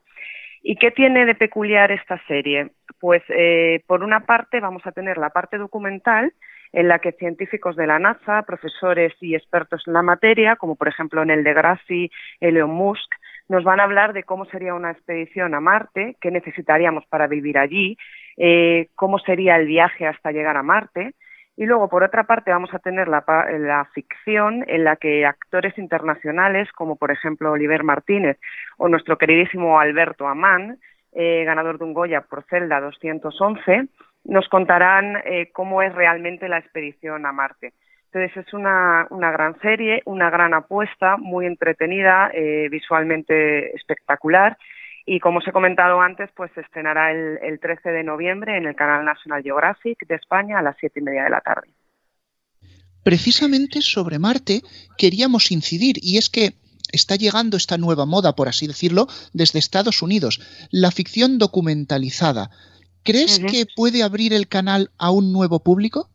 Speaker 12: ¿Y qué tiene de peculiar esta serie? Pues, eh, por una parte, vamos a tener la parte documental, en la que científicos de la NASA, profesores y expertos en la materia, como por ejemplo Neil deGrasse, Elon Musk, nos van a hablar de cómo sería una expedición a Marte, qué necesitaríamos para vivir allí, eh, cómo sería el viaje hasta llegar a Marte. Y luego, por otra parte, vamos a tener la, ficción en la que actores internacionales, como por ejemplo Oliver Martínez o nuestro queridísimo Alberto Amán, eh, ganador de un Goya por Celda 211, nos contarán eh, cómo es realmente la expedición a Marte. Entonces es una, una gran serie, una gran apuesta, muy entretenida, eh, visualmente espectacular y como os he comentado antes, pues se estrenará el, el 13 de noviembre en el canal National Geographic de España a las siete y media de la tarde.
Speaker 11: Precisamente sobre Marte queríamos incidir y es que está llegando esta nueva moda, por así decirlo, desde Estados Unidos, la ficción documentalizada. ¿Crees que puede abrir el canal a un nuevo público?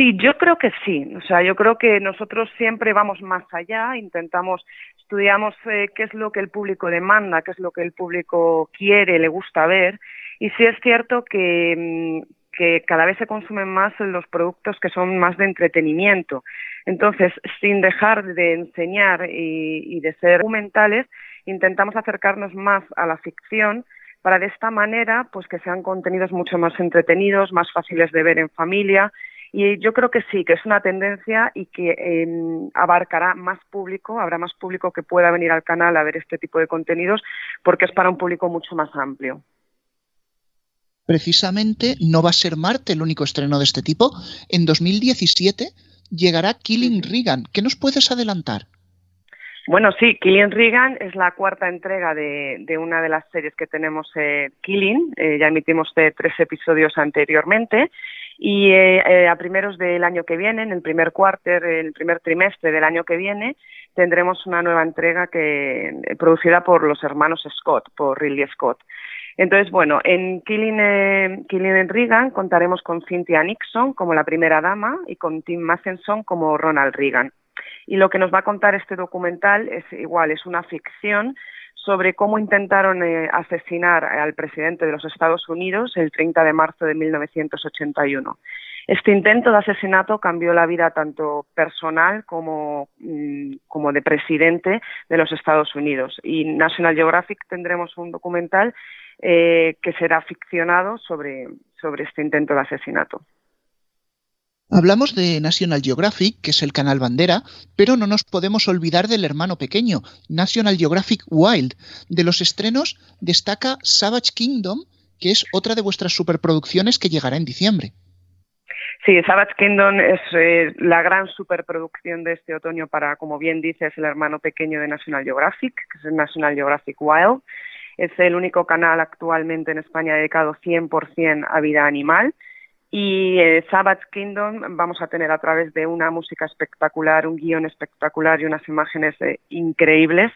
Speaker 12: Sí, yo creo que sí. O sea, yo creo que nosotros siempre vamos más allá, intentamos, estudiamos eh, qué es lo que el público demanda, qué es lo que el público quiere, le gusta ver. Y sí es cierto que, mm, que cada vez se consumen más los productos que son más de entretenimiento. Entonces, sin dejar de enseñar y, y de ser documentales, intentamos acercarnos más a la ficción para de esta manera pues que sean contenidos mucho más entretenidos, más fáciles de ver en familia y yo creo que sí, que es una tendencia y que eh, abarcará más público, habrá más público que pueda venir al canal a ver este tipo de contenidos porque es para un público mucho más amplio.
Speaker 11: Precisamente no va a ser Marte el único estreno de este tipo. En 2017 llegará Killing Regan. ¿Qué nos puedes adelantar?
Speaker 12: Bueno, sí, Killing Regan es la cuarta entrega de, una de las series que tenemos, eh, Killing. Eh, ya emitimos tres episodios anteriormente y eh, a primeros del año que viene, en el primer cuarter, el primer trimestre del año que viene, tendremos una nueva entrega que producida por los hermanos Scott, por Ridley Scott. Entonces, bueno, en Killing, Killing en Reagan contaremos con Cynthia Nixon como la primera dama y con Tim Matheson como Ronald Reagan. Y lo que nos va a contar este documental es igual, es una ficción sobre cómo intentaron eh, asesinar al presidente de los Estados Unidos el 30 de marzo de 1981. Este intento de asesinato cambió la vida tanto personal como, mm, como de presidente de los Estados Unidos. Y National Geographic tendremos un documental eh, que será ficcionado sobre, sobre este intento de asesinato.
Speaker 11: Hablamos de National Geographic, que es el canal bandera, pero no nos podemos olvidar del hermano pequeño, National Geographic Wild. De los estrenos destaca Savage Kingdom, que es otra de vuestras superproducciones que llegará en diciembre.
Speaker 12: Sí, Savage Kingdom es eh, la gran superproducción de este otoño para, como bien dices, el hermano pequeño de National Geographic, que es el National Geographic Wild. Es el único canal actualmente en España dedicado 100% a vida animal y eh, Savage Kingdom vamos a tener a través de una música espectacular, un guion espectacular y unas imágenes eh, increíbles,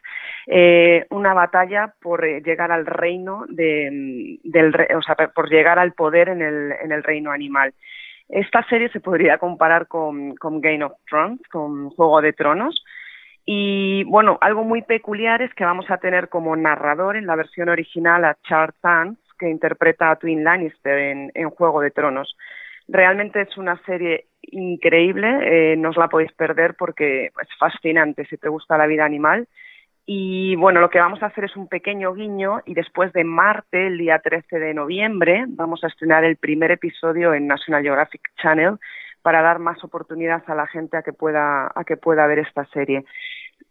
Speaker 12: eh, una batalla por eh, llegar al reino de, mm, del, o sea, por llegar al poder en el, en el reino animal. Esta serie se podría comparar con, con Game of Thrones, con Juego de Tronos. Y bueno, algo muy peculiar es que vamos a tener como narrador en la versión original a Charles Dance, que interpreta a Twin Lannister en, Juego de Tronos. Realmente es una serie increíble, eh, no os la podéis perder porque es fascinante si te gusta la vida animal. Y bueno, lo que vamos a hacer es un pequeño guiño y después de Marte, el día 13 de noviembre, vamos a estrenar el primer episodio en National Geographic Channel para dar más oportunidad a la gente a que pueda, a que pueda ver esta serie.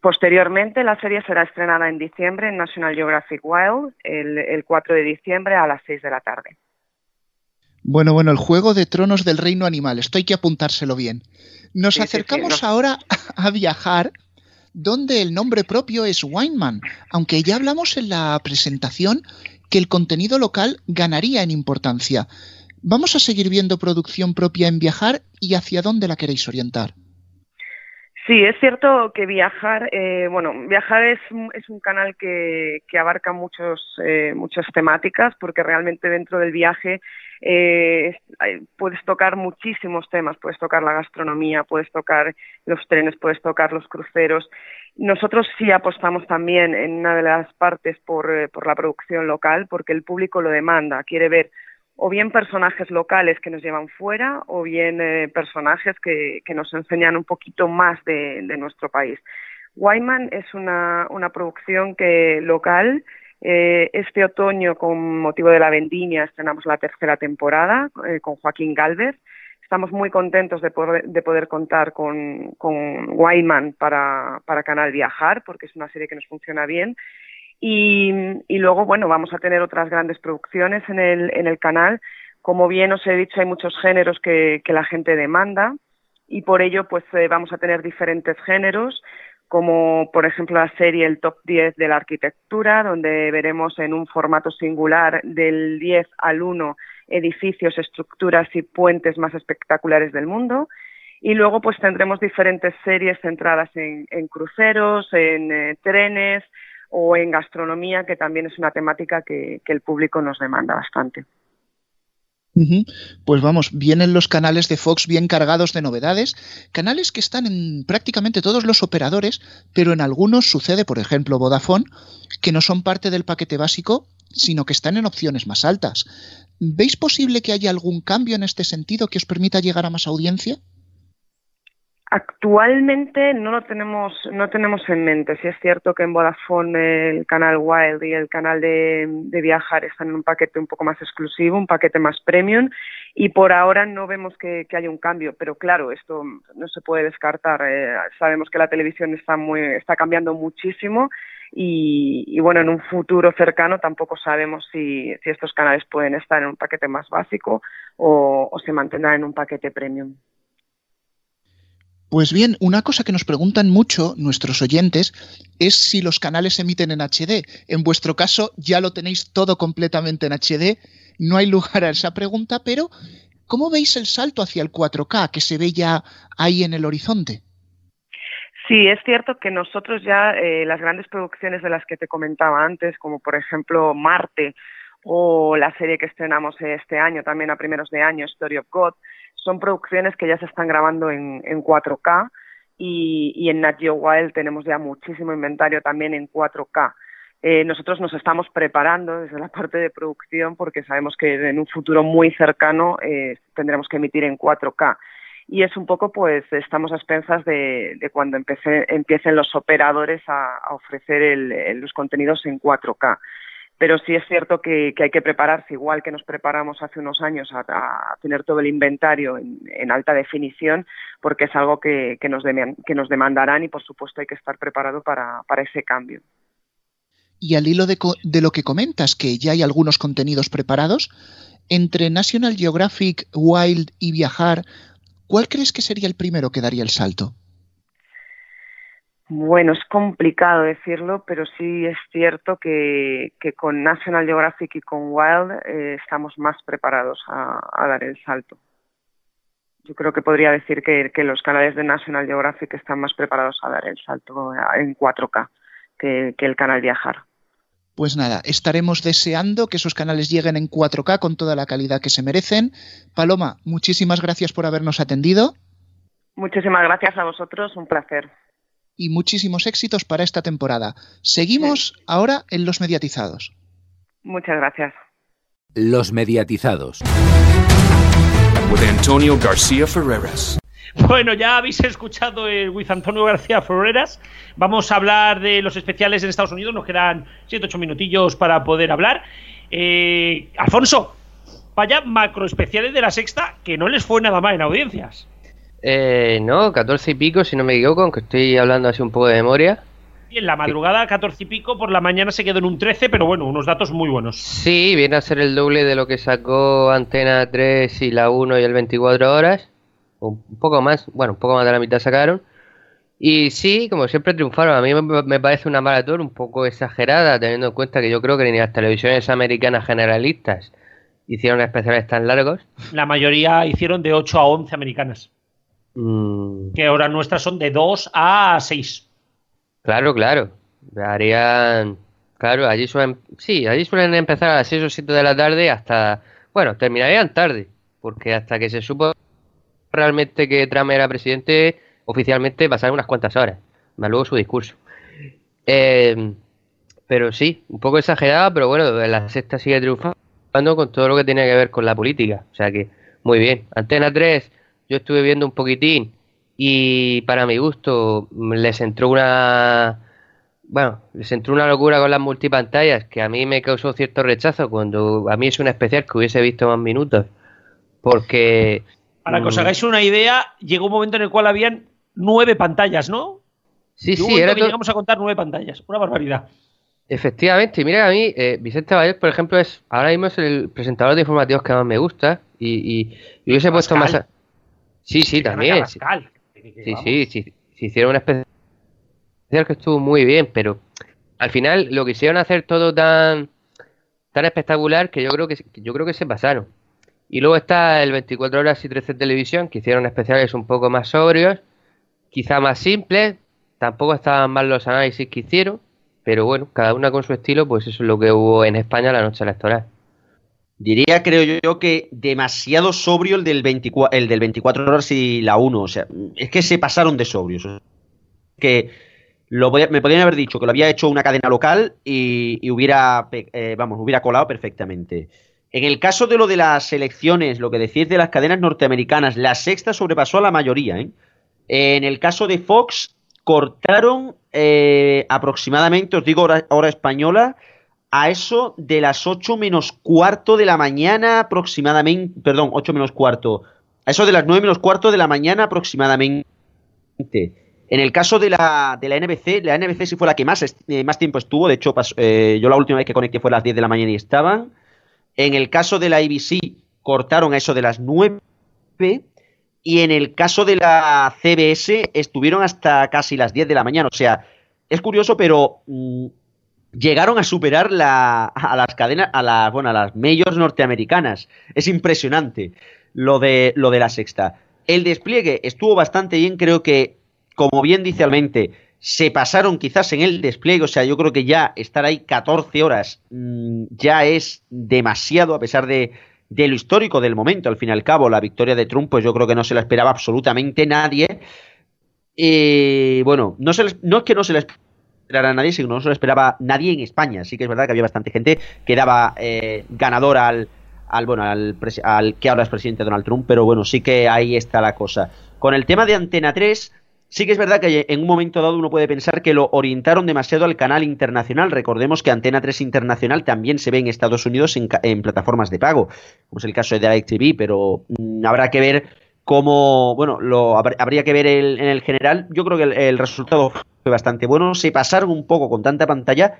Speaker 12: Posteriormente, la serie será estrenada en diciembre en National Geographic Wild, el, el 4 de diciembre a las 6 de la tarde.
Speaker 11: Bueno, bueno, el juego de tronos del reino animal, esto hay que apuntárselo bien. Nos
Speaker 12: Sí, sí,
Speaker 11: acercamos
Speaker 12: sí, no.
Speaker 11: ahora a viajar donde el nombre propio es Wineman, aunque ya hablamos en la presentación que el contenido local ganaría en importancia. Vamos a seguir viendo producción propia en viajar y hacia dónde la queréis orientar.
Speaker 12: Sí, es cierto que viajar, eh, bueno, viajar es, un- es un canal que, que abarca muchos, eh, muchas temáticas porque realmente dentro del viaje eh, puedes tocar muchísimos temas, puedes tocar la gastronomía, puedes tocar los trenes, puedes tocar los cruceros. Nosotros sí apostamos también en una de las partes por, eh, por la producción local porque el público lo demanda, quiere ver o bien personajes locales que nos llevan fuera o bien eh, personajes que, que nos enseñan un poquito más de, nuestro país. Wyman es una, una producción que local. eh, este otoño, con motivo de la vendimia, estrenamos la tercera temporada eh, con Joaquín Galvez. Estamos muy contentos de poder, de poder contar con, con Wyman para, para Canal Viajar, porque es una serie que nos funciona bien. Y, luego, bueno, vamos a tener otras grandes producciones en el, en el canal. Como bien os he dicho, hay muchos géneros que, que la gente demanda y por ello pues eh, vamos a tener diferentes géneros como por ejemplo la serie El Top 10 de la Arquitectura, donde veremos en un formato singular del 10 al 1 edificios, estructuras y puentes más espectaculares del mundo. Y luego pues tendremos diferentes series centradas en, cruceros, en eh, trenes o en gastronomía, que también es una temática que el público nos demanda bastante.
Speaker 11: Pues vamos, vienen los canales de Fox bien cargados de novedades, canales que están en prácticamente todos los operadores, pero en algunos sucede, por ejemplo, Vodafone, que no son parte del paquete básico, sino que están en opciones más altas. ¿Veis posible que haya algún cambio en este sentido que os permita llegar a más audiencia?
Speaker 12: Actualmente no lo tenemos, no tenemos en mente. Si es cierto que en Vodafone el canal Wild y el canal de, Viajar están en un paquete un poco más exclusivo, un paquete más premium, y por ahora no vemos que, haya un cambio. Pero claro, esto no se puede descartar. Eh, sabemos que la televisión está muy, está cambiando muchísimo. Y, bueno, en un futuro cercano tampoco sabemos si, estos canales pueden estar en un paquete más básico o se mantendrán en un paquete premium.
Speaker 11: Pues bien, una cosa que nos preguntan mucho nuestros oyentes es si los canales emiten en HD. En vuestro caso ya lo tenéis todo completamente en HD, no hay lugar a esa pregunta, pero ¿cómo veis el salto hacia el 4K que se ve ya ahí en el horizonte?
Speaker 12: Sí, es cierto que nosotros ya eh, las grandes producciones de las que te comentaba antes, como por ejemplo Marte o la serie que estrenamos este año, también a primeros de año, Story of God, son producciones que ya se están grabando en, 4K y, en Nat Geo Wild tenemos ya muchísimo inventario también en 4K. Eh, nosotros nos estamos preparando desde la parte de producción porque sabemos que en un futuro muy cercano eh, tendremos que emitir en 4K. Y es un poco, pues, estamos a expensas de, cuando empiecen los operadores a, ofrecer los contenidos en 4K pero sí es cierto que, hay que prepararse, igual que nos preparamos hace unos años a, tener todo el inventario en, alta definición, porque es algo que, nos, que nos demandarán y por supuesto hay que estar preparado para, ese cambio.
Speaker 11: Y al hilo de, de, lo que comentas, que ya hay algunos contenidos preparados, entre National Geographic, Wild y Viajar, ¿cuál crees que sería el primero que daría el salto?
Speaker 12: Bueno, es complicado decirlo, pero sí es cierto que, con National Geographic y con Wild eh, estamos más preparados a, dar el salto. Yo creo que podría decir que, los canales de National Geographic están más preparados a dar el salto en 4K que, que el canal Viajar.
Speaker 11: Pues nada, estaremos deseando que esos canales lleguen en 4K con toda la calidad que se merecen. Paloma, muchísimas gracias por habernos atendido.
Speaker 12: Muchísimas gracias a vosotros, un placer
Speaker 11: y muchísimos éxitos para esta temporada. Seguimos ahora en Los Mediatizados.
Speaker 12: Muchas gracias.
Speaker 1: Los Mediatizados.
Speaker 3: Antonio García Ferreras. Bueno, ya habéis escuchado el with Antonio García Ferreras. Vamos a hablar de los especiales en Estados Unidos. Nos quedan 7-8 minutillos para poder hablar. Eh, Alfonso, vaya macro especiales de la sexta que no les fue nada mal en audiencias.
Speaker 6: Eh, no, 14 y pico, si no me equivoco, aunque estoy hablando así un poco de memoria.
Speaker 3: Y en la madrugada 14 y pico, por la mañana se quedó en un 13, pero bueno, unos datos muy buenos.
Speaker 6: Sí, viene a ser el doble de lo que sacó Antena 3 y la 1 y el 24 horas. Un poco más, bueno, un poco más de la mitad sacaron. Y sí, como siempre triunfaron. A mí me parece una maratón un poco exagerada, teniendo en cuenta que yo creo que ni las televisiones americanas generalistas hicieron especiales tan largos.
Speaker 3: La mayoría hicieron de 8 a 11 americanas.
Speaker 6: Mm.
Speaker 3: Que ahora nuestras son de 2 a 6.
Speaker 6: Claro, claro. Harían. Claro, allí suelen. Sí, allí suelen empezar a las 6 o 7 de la tarde hasta. Bueno, terminarían tarde. Porque hasta que se supo realmente que Trump era presidente, oficialmente pasaron unas cuantas horas. Más luego su discurso. Eh, pero sí, un poco exagerada, pero bueno, la sexta sigue triunfando con todo lo que tiene que ver con la política. O sea que, muy bien. Antena 3 yo estuve viendo un poquitín y para mi gusto les entró una bueno, les entró una locura con las multipantallas que a mí me causó cierto rechazo cuando a mí es un especial que hubiese visto más minutos porque
Speaker 3: para que os mm, hagáis una idea llegó un momento en el cual habían nueve pantallas, ¿no?
Speaker 6: Sí, sí, era
Speaker 3: que llegamos a contar nueve pantallas, una barbaridad.
Speaker 6: Efectivamente, y mira a mí, eh, Vicente Valles, por ejemplo, es ahora mismo es el presentador de informativos que más me gusta y, y, hubiese puesto más... Sí, sí, también. Sí, sí, sí, sí, hicieron una especial que estuvo muy bien, pero al final lo quisieron hacer todo tan tan espectacular que yo creo que yo creo que se pasaron. Y luego está el 24 horas y 13 televisión, que hicieron especiales un poco más sobrios, quizá más simples, tampoco estaban mal los análisis que hicieron, pero bueno, cada una con su estilo, pues eso es lo que hubo en España la noche electoral.
Speaker 5: Diría, creo yo, que demasiado sobrio el del 24, el del 24 horas y la 1. O sea, es que se pasaron de sobrios. Que lo me podrían haber dicho que lo había hecho una cadena local y, hubiera, eh, vamos, hubiera colado perfectamente. En el caso de lo de las elecciones, lo que decís de las cadenas norteamericanas, la sexta sobrepasó a la mayoría. ¿eh? En el caso de Fox, cortaron eh, aproximadamente, os digo hora, española, a eso de las 8 menos cuarto de la mañana aproximadamente, perdón, 8 menos cuarto, a eso de las 9 menos cuarto de la mañana aproximadamente. En el caso de la, de la NBC, la NBC sí fue la que más, eh, más tiempo estuvo, de hecho eh, yo la última vez que conecté fue a las 10 de la mañana y estaban. En el caso de la ABC cortaron a eso de las 9 y en el caso de la CBS estuvieron hasta casi las 10 de la mañana. O sea, es curioso, pero mm, llegaron a superar la, a las cadenas, a las, bueno, a las majors norteamericanas. Es impresionante lo de, lo de la sexta. El despliegue estuvo bastante bien, creo que, como bien dice Almente, se pasaron quizás en el despliegue, o sea, yo creo que ya estar ahí 14 horas mm, ya es demasiado, a pesar de, de lo histórico del momento. Al fin y al cabo, la victoria de Trump, pues yo creo que no se la esperaba absolutamente nadie. Y bueno, no, se no es que no se la a nadie, sino no se la esperaba nadie en España. Sí que es verdad que había bastante gente que daba eh, ganador al, al, bueno, al, al que ahora es presidente Donald Trump, pero bueno, sí que ahí está la cosa. Con el tema de Antena 3, Sí que es verdad que en un momento dado uno puede pensar que lo orientaron demasiado al canal internacional. Recordemos que Antena 3 Internacional también se ve en Estados Unidos en, plataformas de pago, como es el caso de DirecTV, pero mm, habrá que ver cómo, bueno, lo habría que ver en el general. Yo creo que el, resultado fue bastante bueno. Se pasaron un poco con tanta pantalla,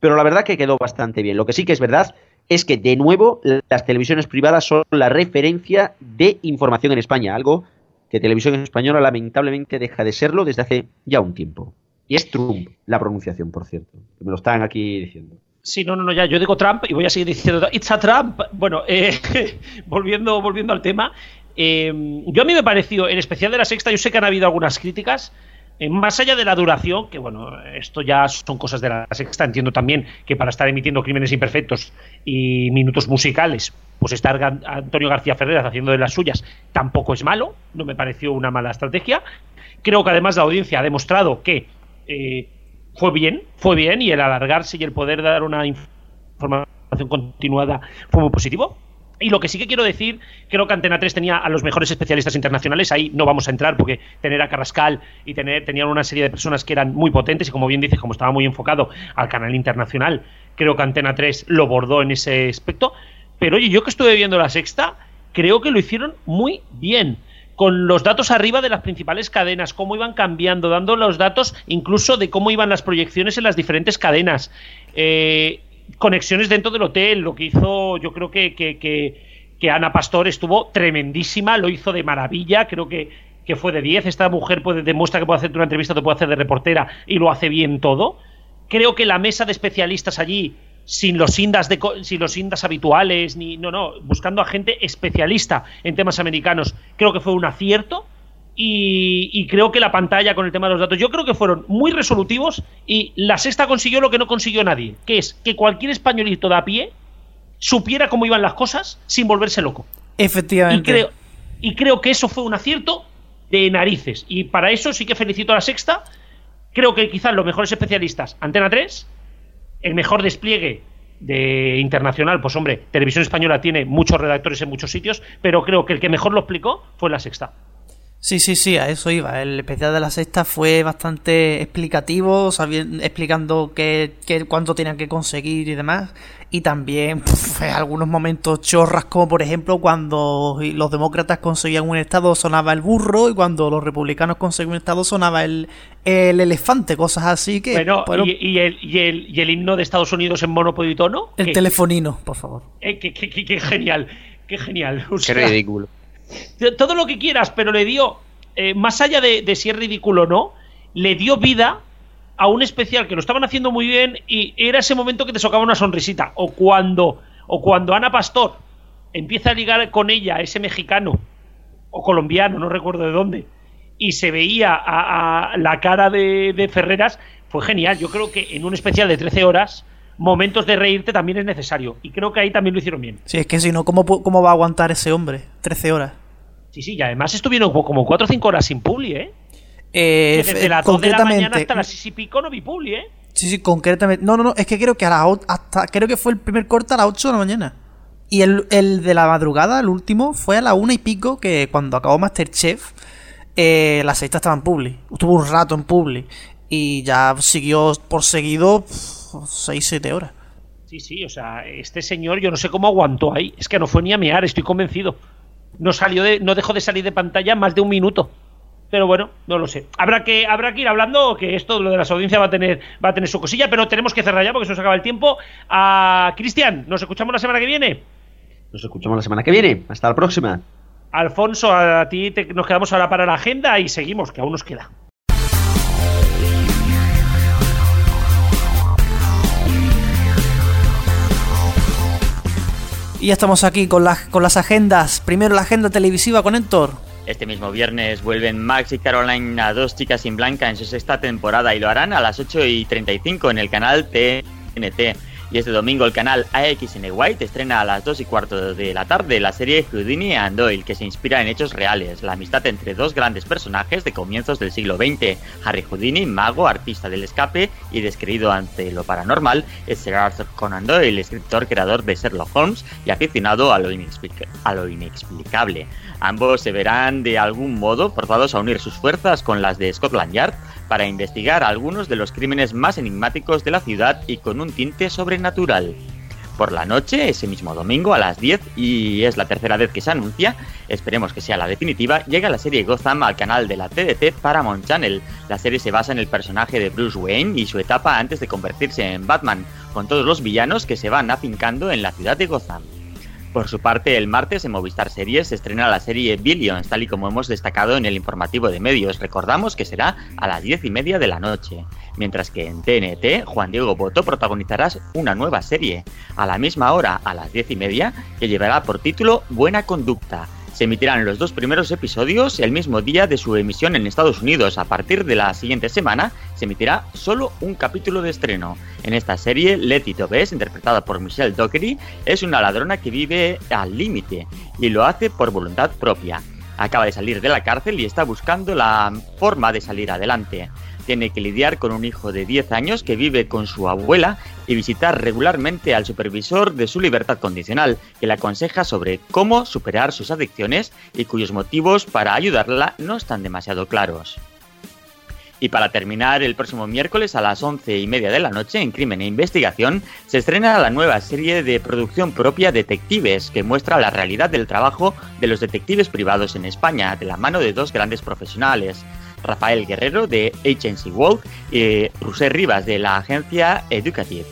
Speaker 5: pero la verdad que quedó bastante bien. Lo que sí que es verdad es que, de nuevo, las televisiones privadas son la referencia de información en España, algo que Televisión Española lamentablemente deja de serlo desde hace ya un tiempo. Y es Trump la pronunciación, por cierto. me lo están aquí diciendo.
Speaker 3: Sí, no, no, no, ya. Yo digo Trump y voy a seguir diciendo It's a Trump. Bueno, eh, volviendo, volviendo al tema. Eh, yo a mí me pareció, en especial de la sexta, yo sé que han habido algunas críticas. Eh, más allá de la duración, que bueno, esto ya son cosas de la sexta, entiendo también que para estar emitiendo crímenes imperfectos y minutos musicales, pues estar Antonio García Ferreras haciendo de las suyas tampoco es malo, no me pareció una mala estrategia. Creo que además la audiencia ha demostrado que eh, fue bien, fue bien y el alargarse y el poder dar una información continuada fue muy positivo. Y lo que sí que quiero decir, creo que Antena 3 tenía a los mejores especialistas internacionales, ahí no vamos a entrar porque tener a Carrascal y tener, tenían una serie de personas que eran muy potentes y como bien dices, como estaba muy enfocado al canal internacional, creo que Antena 3 lo bordó en ese aspecto. Pero oye, yo que estuve viendo la sexta, creo que lo hicieron muy bien con los datos arriba de las principales cadenas, cómo iban cambiando, dando los datos incluso de cómo iban las proyecciones en las diferentes cadenas. Eh, conexiones dentro del hotel, lo que hizo, yo creo que, que, Ana Pastor estuvo tremendísima, lo hizo de maravilla, creo que, que fue de 10. Esta mujer puede, demuestra que puede hacer una entrevista, te puede hacer de reportera y lo hace bien todo. Creo que la mesa de especialistas allí, sin los indas, de, sin los indas habituales, ni no, no, buscando a gente especialista en temas americanos, creo que fue un acierto. Y, creo que la pantalla con el tema de los datos, yo creo que fueron muy resolutivos y la sexta consiguió lo que no consiguió nadie, que es que cualquier españolito de a pie supiera cómo iban las cosas sin volverse loco.
Speaker 2: Efectivamente.
Speaker 3: Y creo, y creo que eso fue un acierto de narices. Y para eso sí que felicito a la sexta. Creo que quizás los mejores especialistas, Antena 3, el mejor despliegue de internacional, pues hombre, Televisión Española tiene muchos redactores en muchos sitios, pero creo que el que mejor lo explicó fue la sexta.
Speaker 2: Sí, sí, sí, a eso iba. El especial de la sexta fue bastante explicativo, explicando qué, qué, cuánto tenían que conseguir y demás. Y también algunos momentos chorras, como por ejemplo cuando los demócratas conseguían un estado sonaba el burro y cuando los republicanos conseguían un estado sonaba el, el elefante, cosas así que...
Speaker 3: Bueno, ¿y, el, y, el, ¿y, el, himno de Estados Unidos en monopolitono?
Speaker 2: El telefonino, por favor.
Speaker 3: Eh, qué, qué, qué, genial, qué genial.
Speaker 6: qué ridículo.
Speaker 3: Todo lo que quieras, pero le dio, eh, más allá de, si es ridículo o no, le dio vida a un especial que lo estaban haciendo muy bien y era ese momento que te socaba una sonrisita. O cuando, o cuando Ana Pastor empieza a ligar con ella, ese mexicano o colombiano, no recuerdo de dónde, y se veía a, la cara de, de, Ferreras, fue genial. Yo creo que en un especial de 13 horas, momentos de reírte también es necesario. Y creo que ahí también lo hicieron bien.
Speaker 2: Sí, es que si no, ¿cómo, cómo va a aguantar ese hombre? 13 horas.
Speaker 3: Sí, sí, y además estuvieron como 4 o 5 horas sin publi, ¿eh?
Speaker 2: Eh,
Speaker 3: desde las 2 de la mañana hasta las 6 y pico no vi publi, ¿eh?
Speaker 2: Sí, sí, concretamente. No, no, no, es que creo que a la, hasta creo que fue el primer corte a las 8 de la mañana. Y el, el de la madrugada, el último, fue a la 1 y pico, que cuando acabó Masterchef, eh, la sexta estaba en Publi. Estuvo un rato en Publi. Y ya siguió por seguido 6-7 horas.
Speaker 3: Sí, sí, o sea, este señor yo no sé cómo aguantó ahí. Es que no fue ni a mear, estoy convencido. No salió de, no dejó de salir de pantalla más de un minuto. Pero bueno, no lo sé. Habrá que, habrá que ir hablando que esto, lo de las audiencias, va a tener, va a tener su cosilla, pero tenemos que cerrar ya porque se nos acaba el tiempo. A Cristian, ¿nos escuchamos la semana que viene?
Speaker 5: Nos escuchamos la semana que viene. Hasta la próxima.
Speaker 3: Alfonso, a ti nos quedamos ahora para la agenda y seguimos, que aún nos queda.
Speaker 2: Y ya estamos aquí con, las con las agendas. Primero la agenda televisiva con Héctor.
Speaker 4: Este mismo viernes vuelven Max y Caroline a Dos Chicas sin Blanca en su sexta temporada y lo harán a las 8 y 35 en el canal TNT. Y este domingo el canal AXN White estrena a las 2 y cuarto de la tarde la serie Houdini and Doyle, que se inspira en hechos reales, la amistad entre dos grandes personajes de comienzos del siglo XX. Harry Houdini, mago, artista del escape y descreído ante lo paranormal, es Sir Arthur Conan Doyle, escritor creador de Sherlock Holmes y aficionado a lo, a lo inexplicable. Ambos se verán de algún modo forzados a unir sus fuerzas con las de Scotland Yard para investigar algunos de los crímenes más enigmáticos de la ciudad y con un tinte sobrenatural. Por la noche, ese mismo domingo a las 10, y es la tercera vez que se anuncia, esperemos que sea la definitiva, llega la serie Gotham al canal de la TDT Paramount Channel. La serie se basa en el personaje de Bruce Wayne y su etapa antes de convertirse en Batman, con todos los villanos que se van afincando en la ciudad de Gotham. Por su parte, el martes en Movistar Series se estrena la serie Billions, tal y como hemos destacado en el informativo de medios. Recordamos que será a las diez y media de la noche. Mientras que en TNT, Juan Diego Boto protagonizará una nueva serie, a la misma hora, a las diez y media, que llevará por título Buena Conducta se emitirán los dos primeros episodios el mismo día de su emisión en Estados Unidos. A partir de la siguiente semana se emitirá solo un capítulo de estreno. En esta serie, Letty Tobes, interpretada por Michelle Dockery, es una ladrona que vive al límite y lo hace por voluntad propia. Acaba de salir de la cárcel y está buscando la forma de salir adelante tiene que lidiar con un hijo de 10 años que vive con su abuela y visitar regularmente al supervisor de su libertad condicional, que le aconseja sobre cómo superar sus adicciones y cuyos motivos para ayudarla no están demasiado claros. Y para terminar, el próximo miércoles a las once y media de la noche en Crimen e Investigación se estrena la nueva serie de producción propia Detectives, que muestra la realidad del trabajo de los detectives privados en España, de la mano de dos grandes profesionales, Rafael Guerrero de Agency World y Rusé Rivas de la agencia Educative.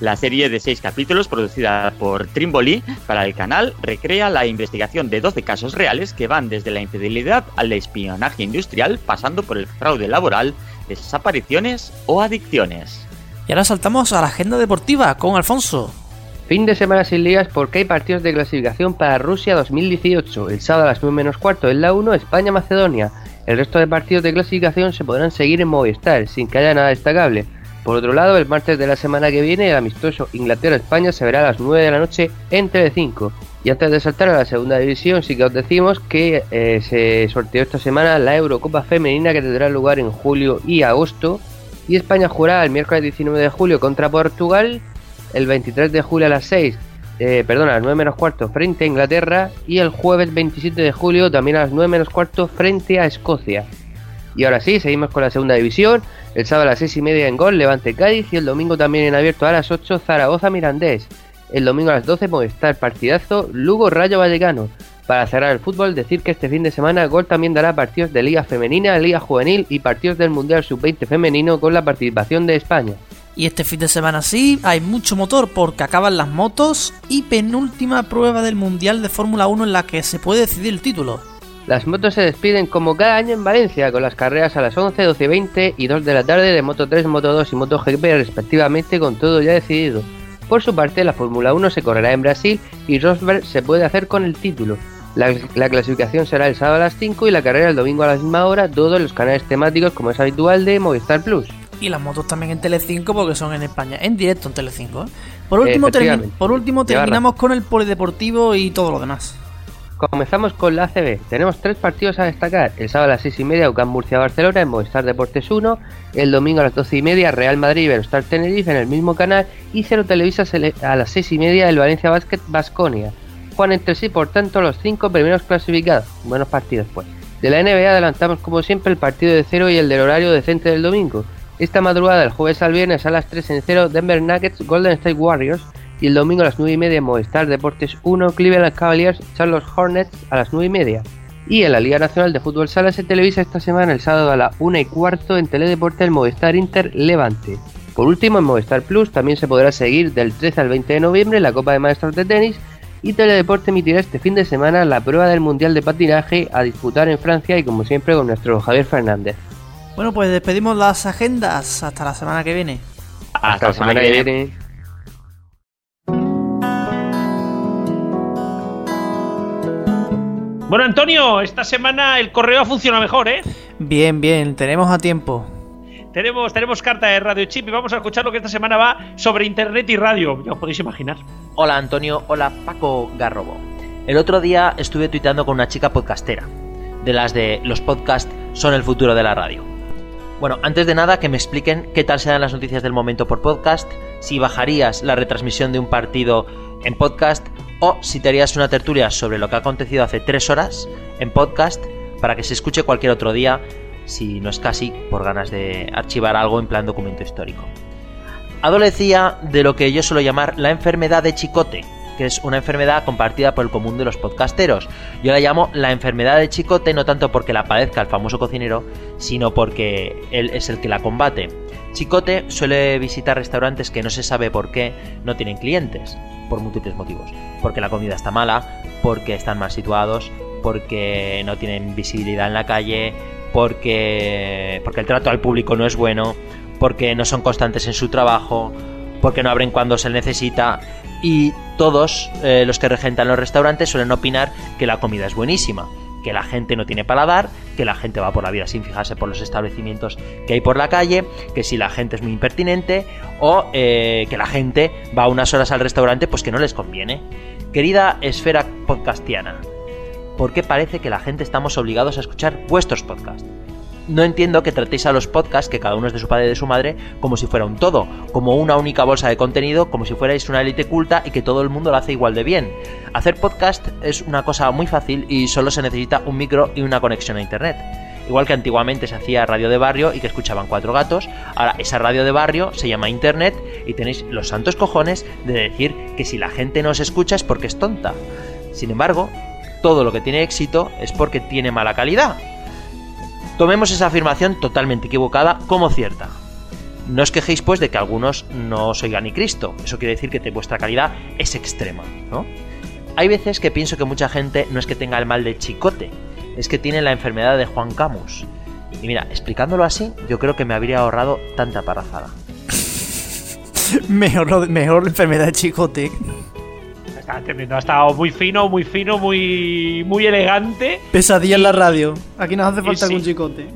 Speaker 4: La serie de seis capítulos producida por Trimboli para el canal recrea la investigación de 12 casos reales que van desde la infidelidad al espionaje industrial pasando por el fraude laboral, desapariciones o adicciones.
Speaker 2: Y ahora saltamos a la agenda deportiva con Alfonso.
Speaker 6: Fin de semana sin ligas porque hay partidos de clasificación para Rusia 2018. El sábado a las 9 menos cuarto en la 1 España-Macedonia. El resto de partidos de clasificación se podrán seguir en Movistar, sin que haya nada destacable. Por otro lado, el martes de la semana que viene, el amistoso Inglaterra-España se verá a las 9 de la noche en Tele5. Y antes de saltar a la segunda división, sí que os decimos que eh, se sorteó esta semana la Eurocopa Femenina que tendrá lugar en julio y agosto. Y España jugará el miércoles 19 de julio contra Portugal, el 23 de julio a las 6 eh, perdón, a las 9 menos cuarto frente a Inglaterra y el jueves 27 de julio también a las 9 menos cuarto frente a Escocia. Y ahora sí, seguimos con la segunda división. El sábado a las 6 y media en Gol, Levante Cádiz y el domingo también en abierto a las 8 Zaragoza Mirandés. El domingo a las 12 Movistar Partidazo Lugo Rayo Vallecano. Para cerrar el fútbol, decir que este fin de semana Gol también dará partidos de Liga Femenina, Liga Juvenil y partidos del Mundial Sub-20 Femenino con la participación de España.
Speaker 2: Y este fin de semana sí, hay mucho motor porque acaban las motos y penúltima prueba del Mundial de Fórmula 1 en la que se puede decidir el título.
Speaker 6: Las motos se despiden como cada año en Valencia, con las carreras a las 11, 12 y 20 y 2 de la tarde de Moto 3, Moto 2 y Moto GP respectivamente, con todo ya decidido. Por su parte, la Fórmula 1 se correrá en Brasil y Rosberg se puede hacer con el título. La, la, clasificación será el sábado a las 5 y la carrera el domingo a la misma hora, todos los canales temáticos como es habitual de Movistar Plus.
Speaker 2: Y las motos también en Telecinco porque son en España, en directo en Telecinco. ¿eh? Por último, termi por último terminamos con el polideportivo y todo lo demás.
Speaker 6: Comenzamos con la ACB. Tenemos tres partidos a destacar. El sábado a las 6 y media, UCAM Murcia Barcelona en Movistar Deportes 1. El domingo a las 12 y media, Real Madrid Star Tenerife en el mismo canal. Y Cero Televisa a las 6 y media, el Valencia Basket Basconia. Juegan entre sí, por tanto, los cinco primeros clasificados. Buenos partidos, pues. De la NBA adelantamos, como siempre, el partido de cero y el del horario decente del domingo. Esta madrugada, el jueves al viernes a las 3 en 0, Denver Nuggets Golden State Warriors y el domingo a las 9 y media Movistar Deportes 1, Cleveland Cavaliers, Charlotte Hornets a las 9 y media. Y en la Liga Nacional de Fútbol Sala se televisa esta semana el sábado a la 1 y cuarto en Teledeporte el Movistar Inter Levante. Por último, en Movistar Plus también se podrá seguir del 13 al 20 de noviembre la Copa de Maestros de Tenis y Teledeporte emitirá este fin de semana la prueba del Mundial de Patinaje a disputar en Francia y como siempre con nuestro Javier Fernández.
Speaker 2: Bueno, pues despedimos las agendas hasta la semana que viene.
Speaker 6: Hasta, hasta la semana, semana que viene. viene.
Speaker 3: Bueno, Antonio, esta semana el correo funciona mejor, ¿eh?
Speaker 2: Bien, bien, tenemos a tiempo.
Speaker 3: Tenemos, tenemos carta de Radio Chip y vamos a escuchar lo que esta semana va sobre internet y radio. Ya os podéis imaginar.
Speaker 13: Hola, Antonio. Hola, Paco Garrobo. El otro día estuve tuiteando con una chica podcastera, de las de los podcasts son el futuro de la radio. Bueno, antes de nada que me expliquen qué tal se dan las noticias del momento por podcast, si bajarías la retransmisión de un partido en podcast o si te harías una tertulia sobre lo que ha acontecido hace tres horas en podcast para que se escuche cualquier otro día, si no es casi por ganas de archivar algo en plan documento histórico. Adolecía de lo que yo suelo llamar la enfermedad de chicote, que es una enfermedad compartida por el común de los podcasteros. Yo la llamo la enfermedad de chicote no tanto porque la padezca el famoso cocinero, sino porque él es el que la combate. Chicote suele visitar restaurantes que no se sabe por qué no tienen clientes, por múltiples motivos. Porque la comida está mala, porque están mal situados, porque no tienen visibilidad en la calle, porque, porque el trato al público no es bueno, porque no son constantes en su trabajo, porque no abren cuando se necesita y todos eh, los que regentan los restaurantes suelen opinar que la comida es buenísima, que la gente no tiene paladar, que la gente va por la vida sin fijarse por los establecimientos que hay por la calle, que si la gente es muy impertinente o eh, que la gente va unas horas al restaurante pues que no les conviene. Querida esfera podcastiana, ¿por qué parece que la gente estamos obligados a escuchar vuestros podcasts? No entiendo que tratéis a los podcasts, que cada uno es de su padre y de su madre, como si fuera un todo, como una única bolsa de contenido, como si fuerais una élite culta y que todo el mundo lo hace igual de bien. Hacer podcast es una cosa muy fácil y solo se necesita un micro y una conexión a internet. Igual que antiguamente se hacía radio de barrio y que escuchaban cuatro gatos, ahora esa radio de barrio se llama internet y tenéis los santos cojones de decir que si la gente no os escucha es porque es tonta. Sin embargo, todo lo que tiene éxito es porque tiene mala calidad. Tomemos esa afirmación totalmente equivocada como cierta. No os quejéis pues de que algunos no os oigan ni Cristo. Eso quiere decir que vuestra calidad es extrema, ¿no? Hay veces que pienso que mucha gente no es que tenga el mal de chicote, es que tiene la enfermedad de Juan Camus. Y mira, explicándolo así, yo creo que me habría ahorrado tanta parrafada.
Speaker 2: mejor, mejor enfermedad de chicote.
Speaker 3: Ha estado muy fino, muy fino, muy, muy elegante.
Speaker 2: Pesadilla en la radio. Aquí nos hace falta algún chicote.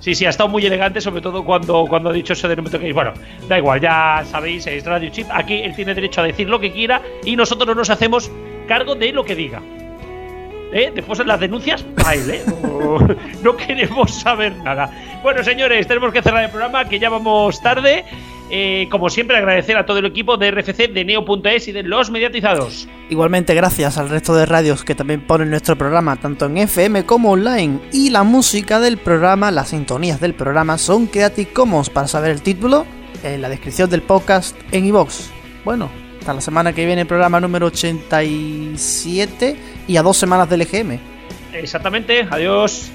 Speaker 3: Sí, sí, ha estado muy elegante, sobre todo cuando, cuando ha dicho eso de no me toquéis. Bueno, da igual, ya sabéis, es Radio Chip. Aquí él tiene derecho a decir lo que quiera y nosotros no nos hacemos cargo de lo que diga. ¿Eh? Después de las denuncias, baile. No, no queremos saber nada. Bueno, señores, tenemos que cerrar el programa, que ya vamos tarde. Eh, como siempre, agradecer a todo el equipo de RFC, de Neo.es y de los mediatizados.
Speaker 2: Igualmente, gracias al resto de radios que también ponen nuestro programa, tanto en FM como online. Y la música del programa, las sintonías del programa son Creative Commons. Para saber el título, en la descripción del podcast en iVox. Bueno, hasta la semana que viene, programa número 87 y a dos semanas del EGM.
Speaker 3: Exactamente, adiós.